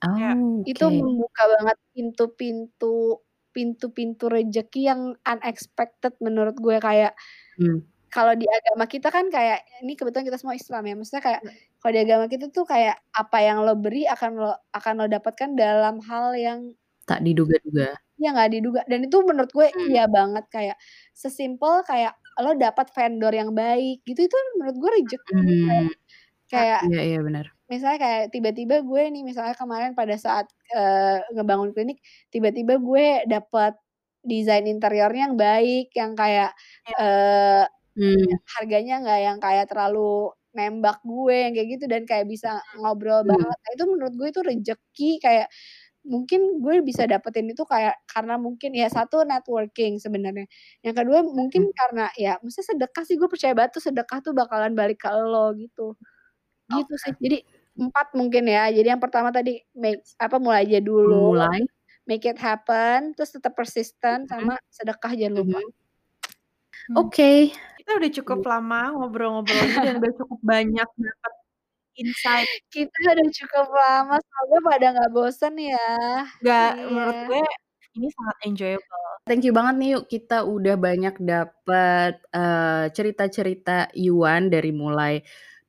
Ya. Itu Oke. membuka banget pintu-pintu pintu-pintu rezeki yang unexpected menurut gue. Kayak Mmm. kalau di agama kita kan kayak ini kebetulan kita semua Islam ya, maksudnya kayak kalau di agama kita tuh kayak apa yang lo beri akan lo akan lo dapatkan dalam hal yang Tak diduga-duga. Iya, nggak diduga dan itu menurut gue Mmm. iya banget, kayak sesimpel kayak lo dapat vendor yang baik gitu, itu menurut gue rezeki. Kayak Mmm. kayak Iya iya, benar. Misalnya kayak tiba-tiba gue nih, misalnya kemarin pada saat, eee, ngebangun klinik, tiba-tiba gue dapet desain interiornya yang baik, yang kayak, Ya. eee, Mmm. harganya nggak yang kayak terlalu nembak gue, yang kayak gitu dan kayak bisa ngobrol Mmm. banget. Nah, itu menurut gue itu rezeki, kayak mungkin gue bisa dapetin itu kayak karena mungkin ya satu networking sebenarnya, yang kedua mungkin Mmm. karena ya maksudnya sedekah sih, gue percaya banget tuh sedekah tuh bakalan balik ke elo gitu. Gitu sih. Oke. Jadi 4 mungkin ya. Jadi yang pertama tadi make apa, mulai aja dulu, Memulai. make it happen, terus tetap persisten, sama sedekah jangan lupa. Mhm. Mmm. Oke. Kita udah cukup lama ngobrol-ngobrolnya dan udah cukup banyak dapet insight. Kita udah cukup lama, semoga pada nggak bosen ya. Nggak, menurut Iya. gue ini sangat enjoyable. Thank you banget nih yuk, kita udah banyak dapet, eee, cerita-cerita Yuan dari mulai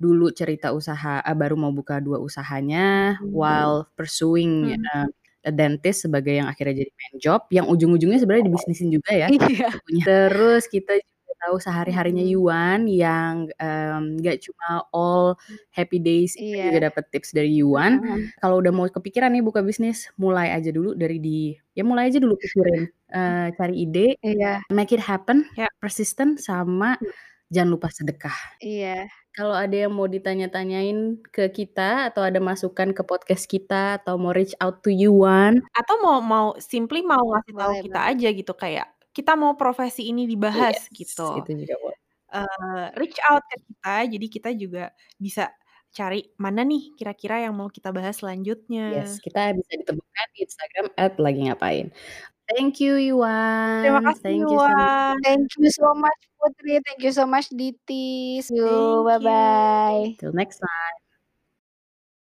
dulu cerita usaha eee, baru mau buka 2 usahanya, Mhm. while pursuing, Mhm. eee, a dentist sebagai yang akhirnya jadi main job, yang ujung-ujungnya sebenarnya dibisnisin juga ya, Iya. Terus kita juga tahu sehari-harinya Mhm. Yuan yang, mmm, nggak cuma all happy days, Iya. juga dapet tips dari Yuan. Heeh. Kalau udah mau kepikiran nih buka bisnis, mulai aja dulu dari di ya mulai aja dulu pikirin, eee, cari ide, Iya. make it happen, Ya. persisten, sama Mmm. jangan lupa sedekah. Iya. Kalau ada yang mau ditanya-tanyain ke kita, atau ada masukan ke podcast kita, atau mau reach out to Yuan Atau mau mau simply mau ngasih tahu kita banget. aja gitu, kayak kita mau profesi ini dibahas Yes, gitu. itu juga boleh. Eee, reach out ke kita, jadi kita juga bisa cari mana nih kira-kira yang mau kita bahas selanjutnya. Yes, kita bisa ditemukan di Instagram @lagi-ngapain. Thank you Terima Yuan, kasih thank you so much. Yuan. Thank you so much Putri, thank you so much Diti. See you, you. bye-bye. Till next time.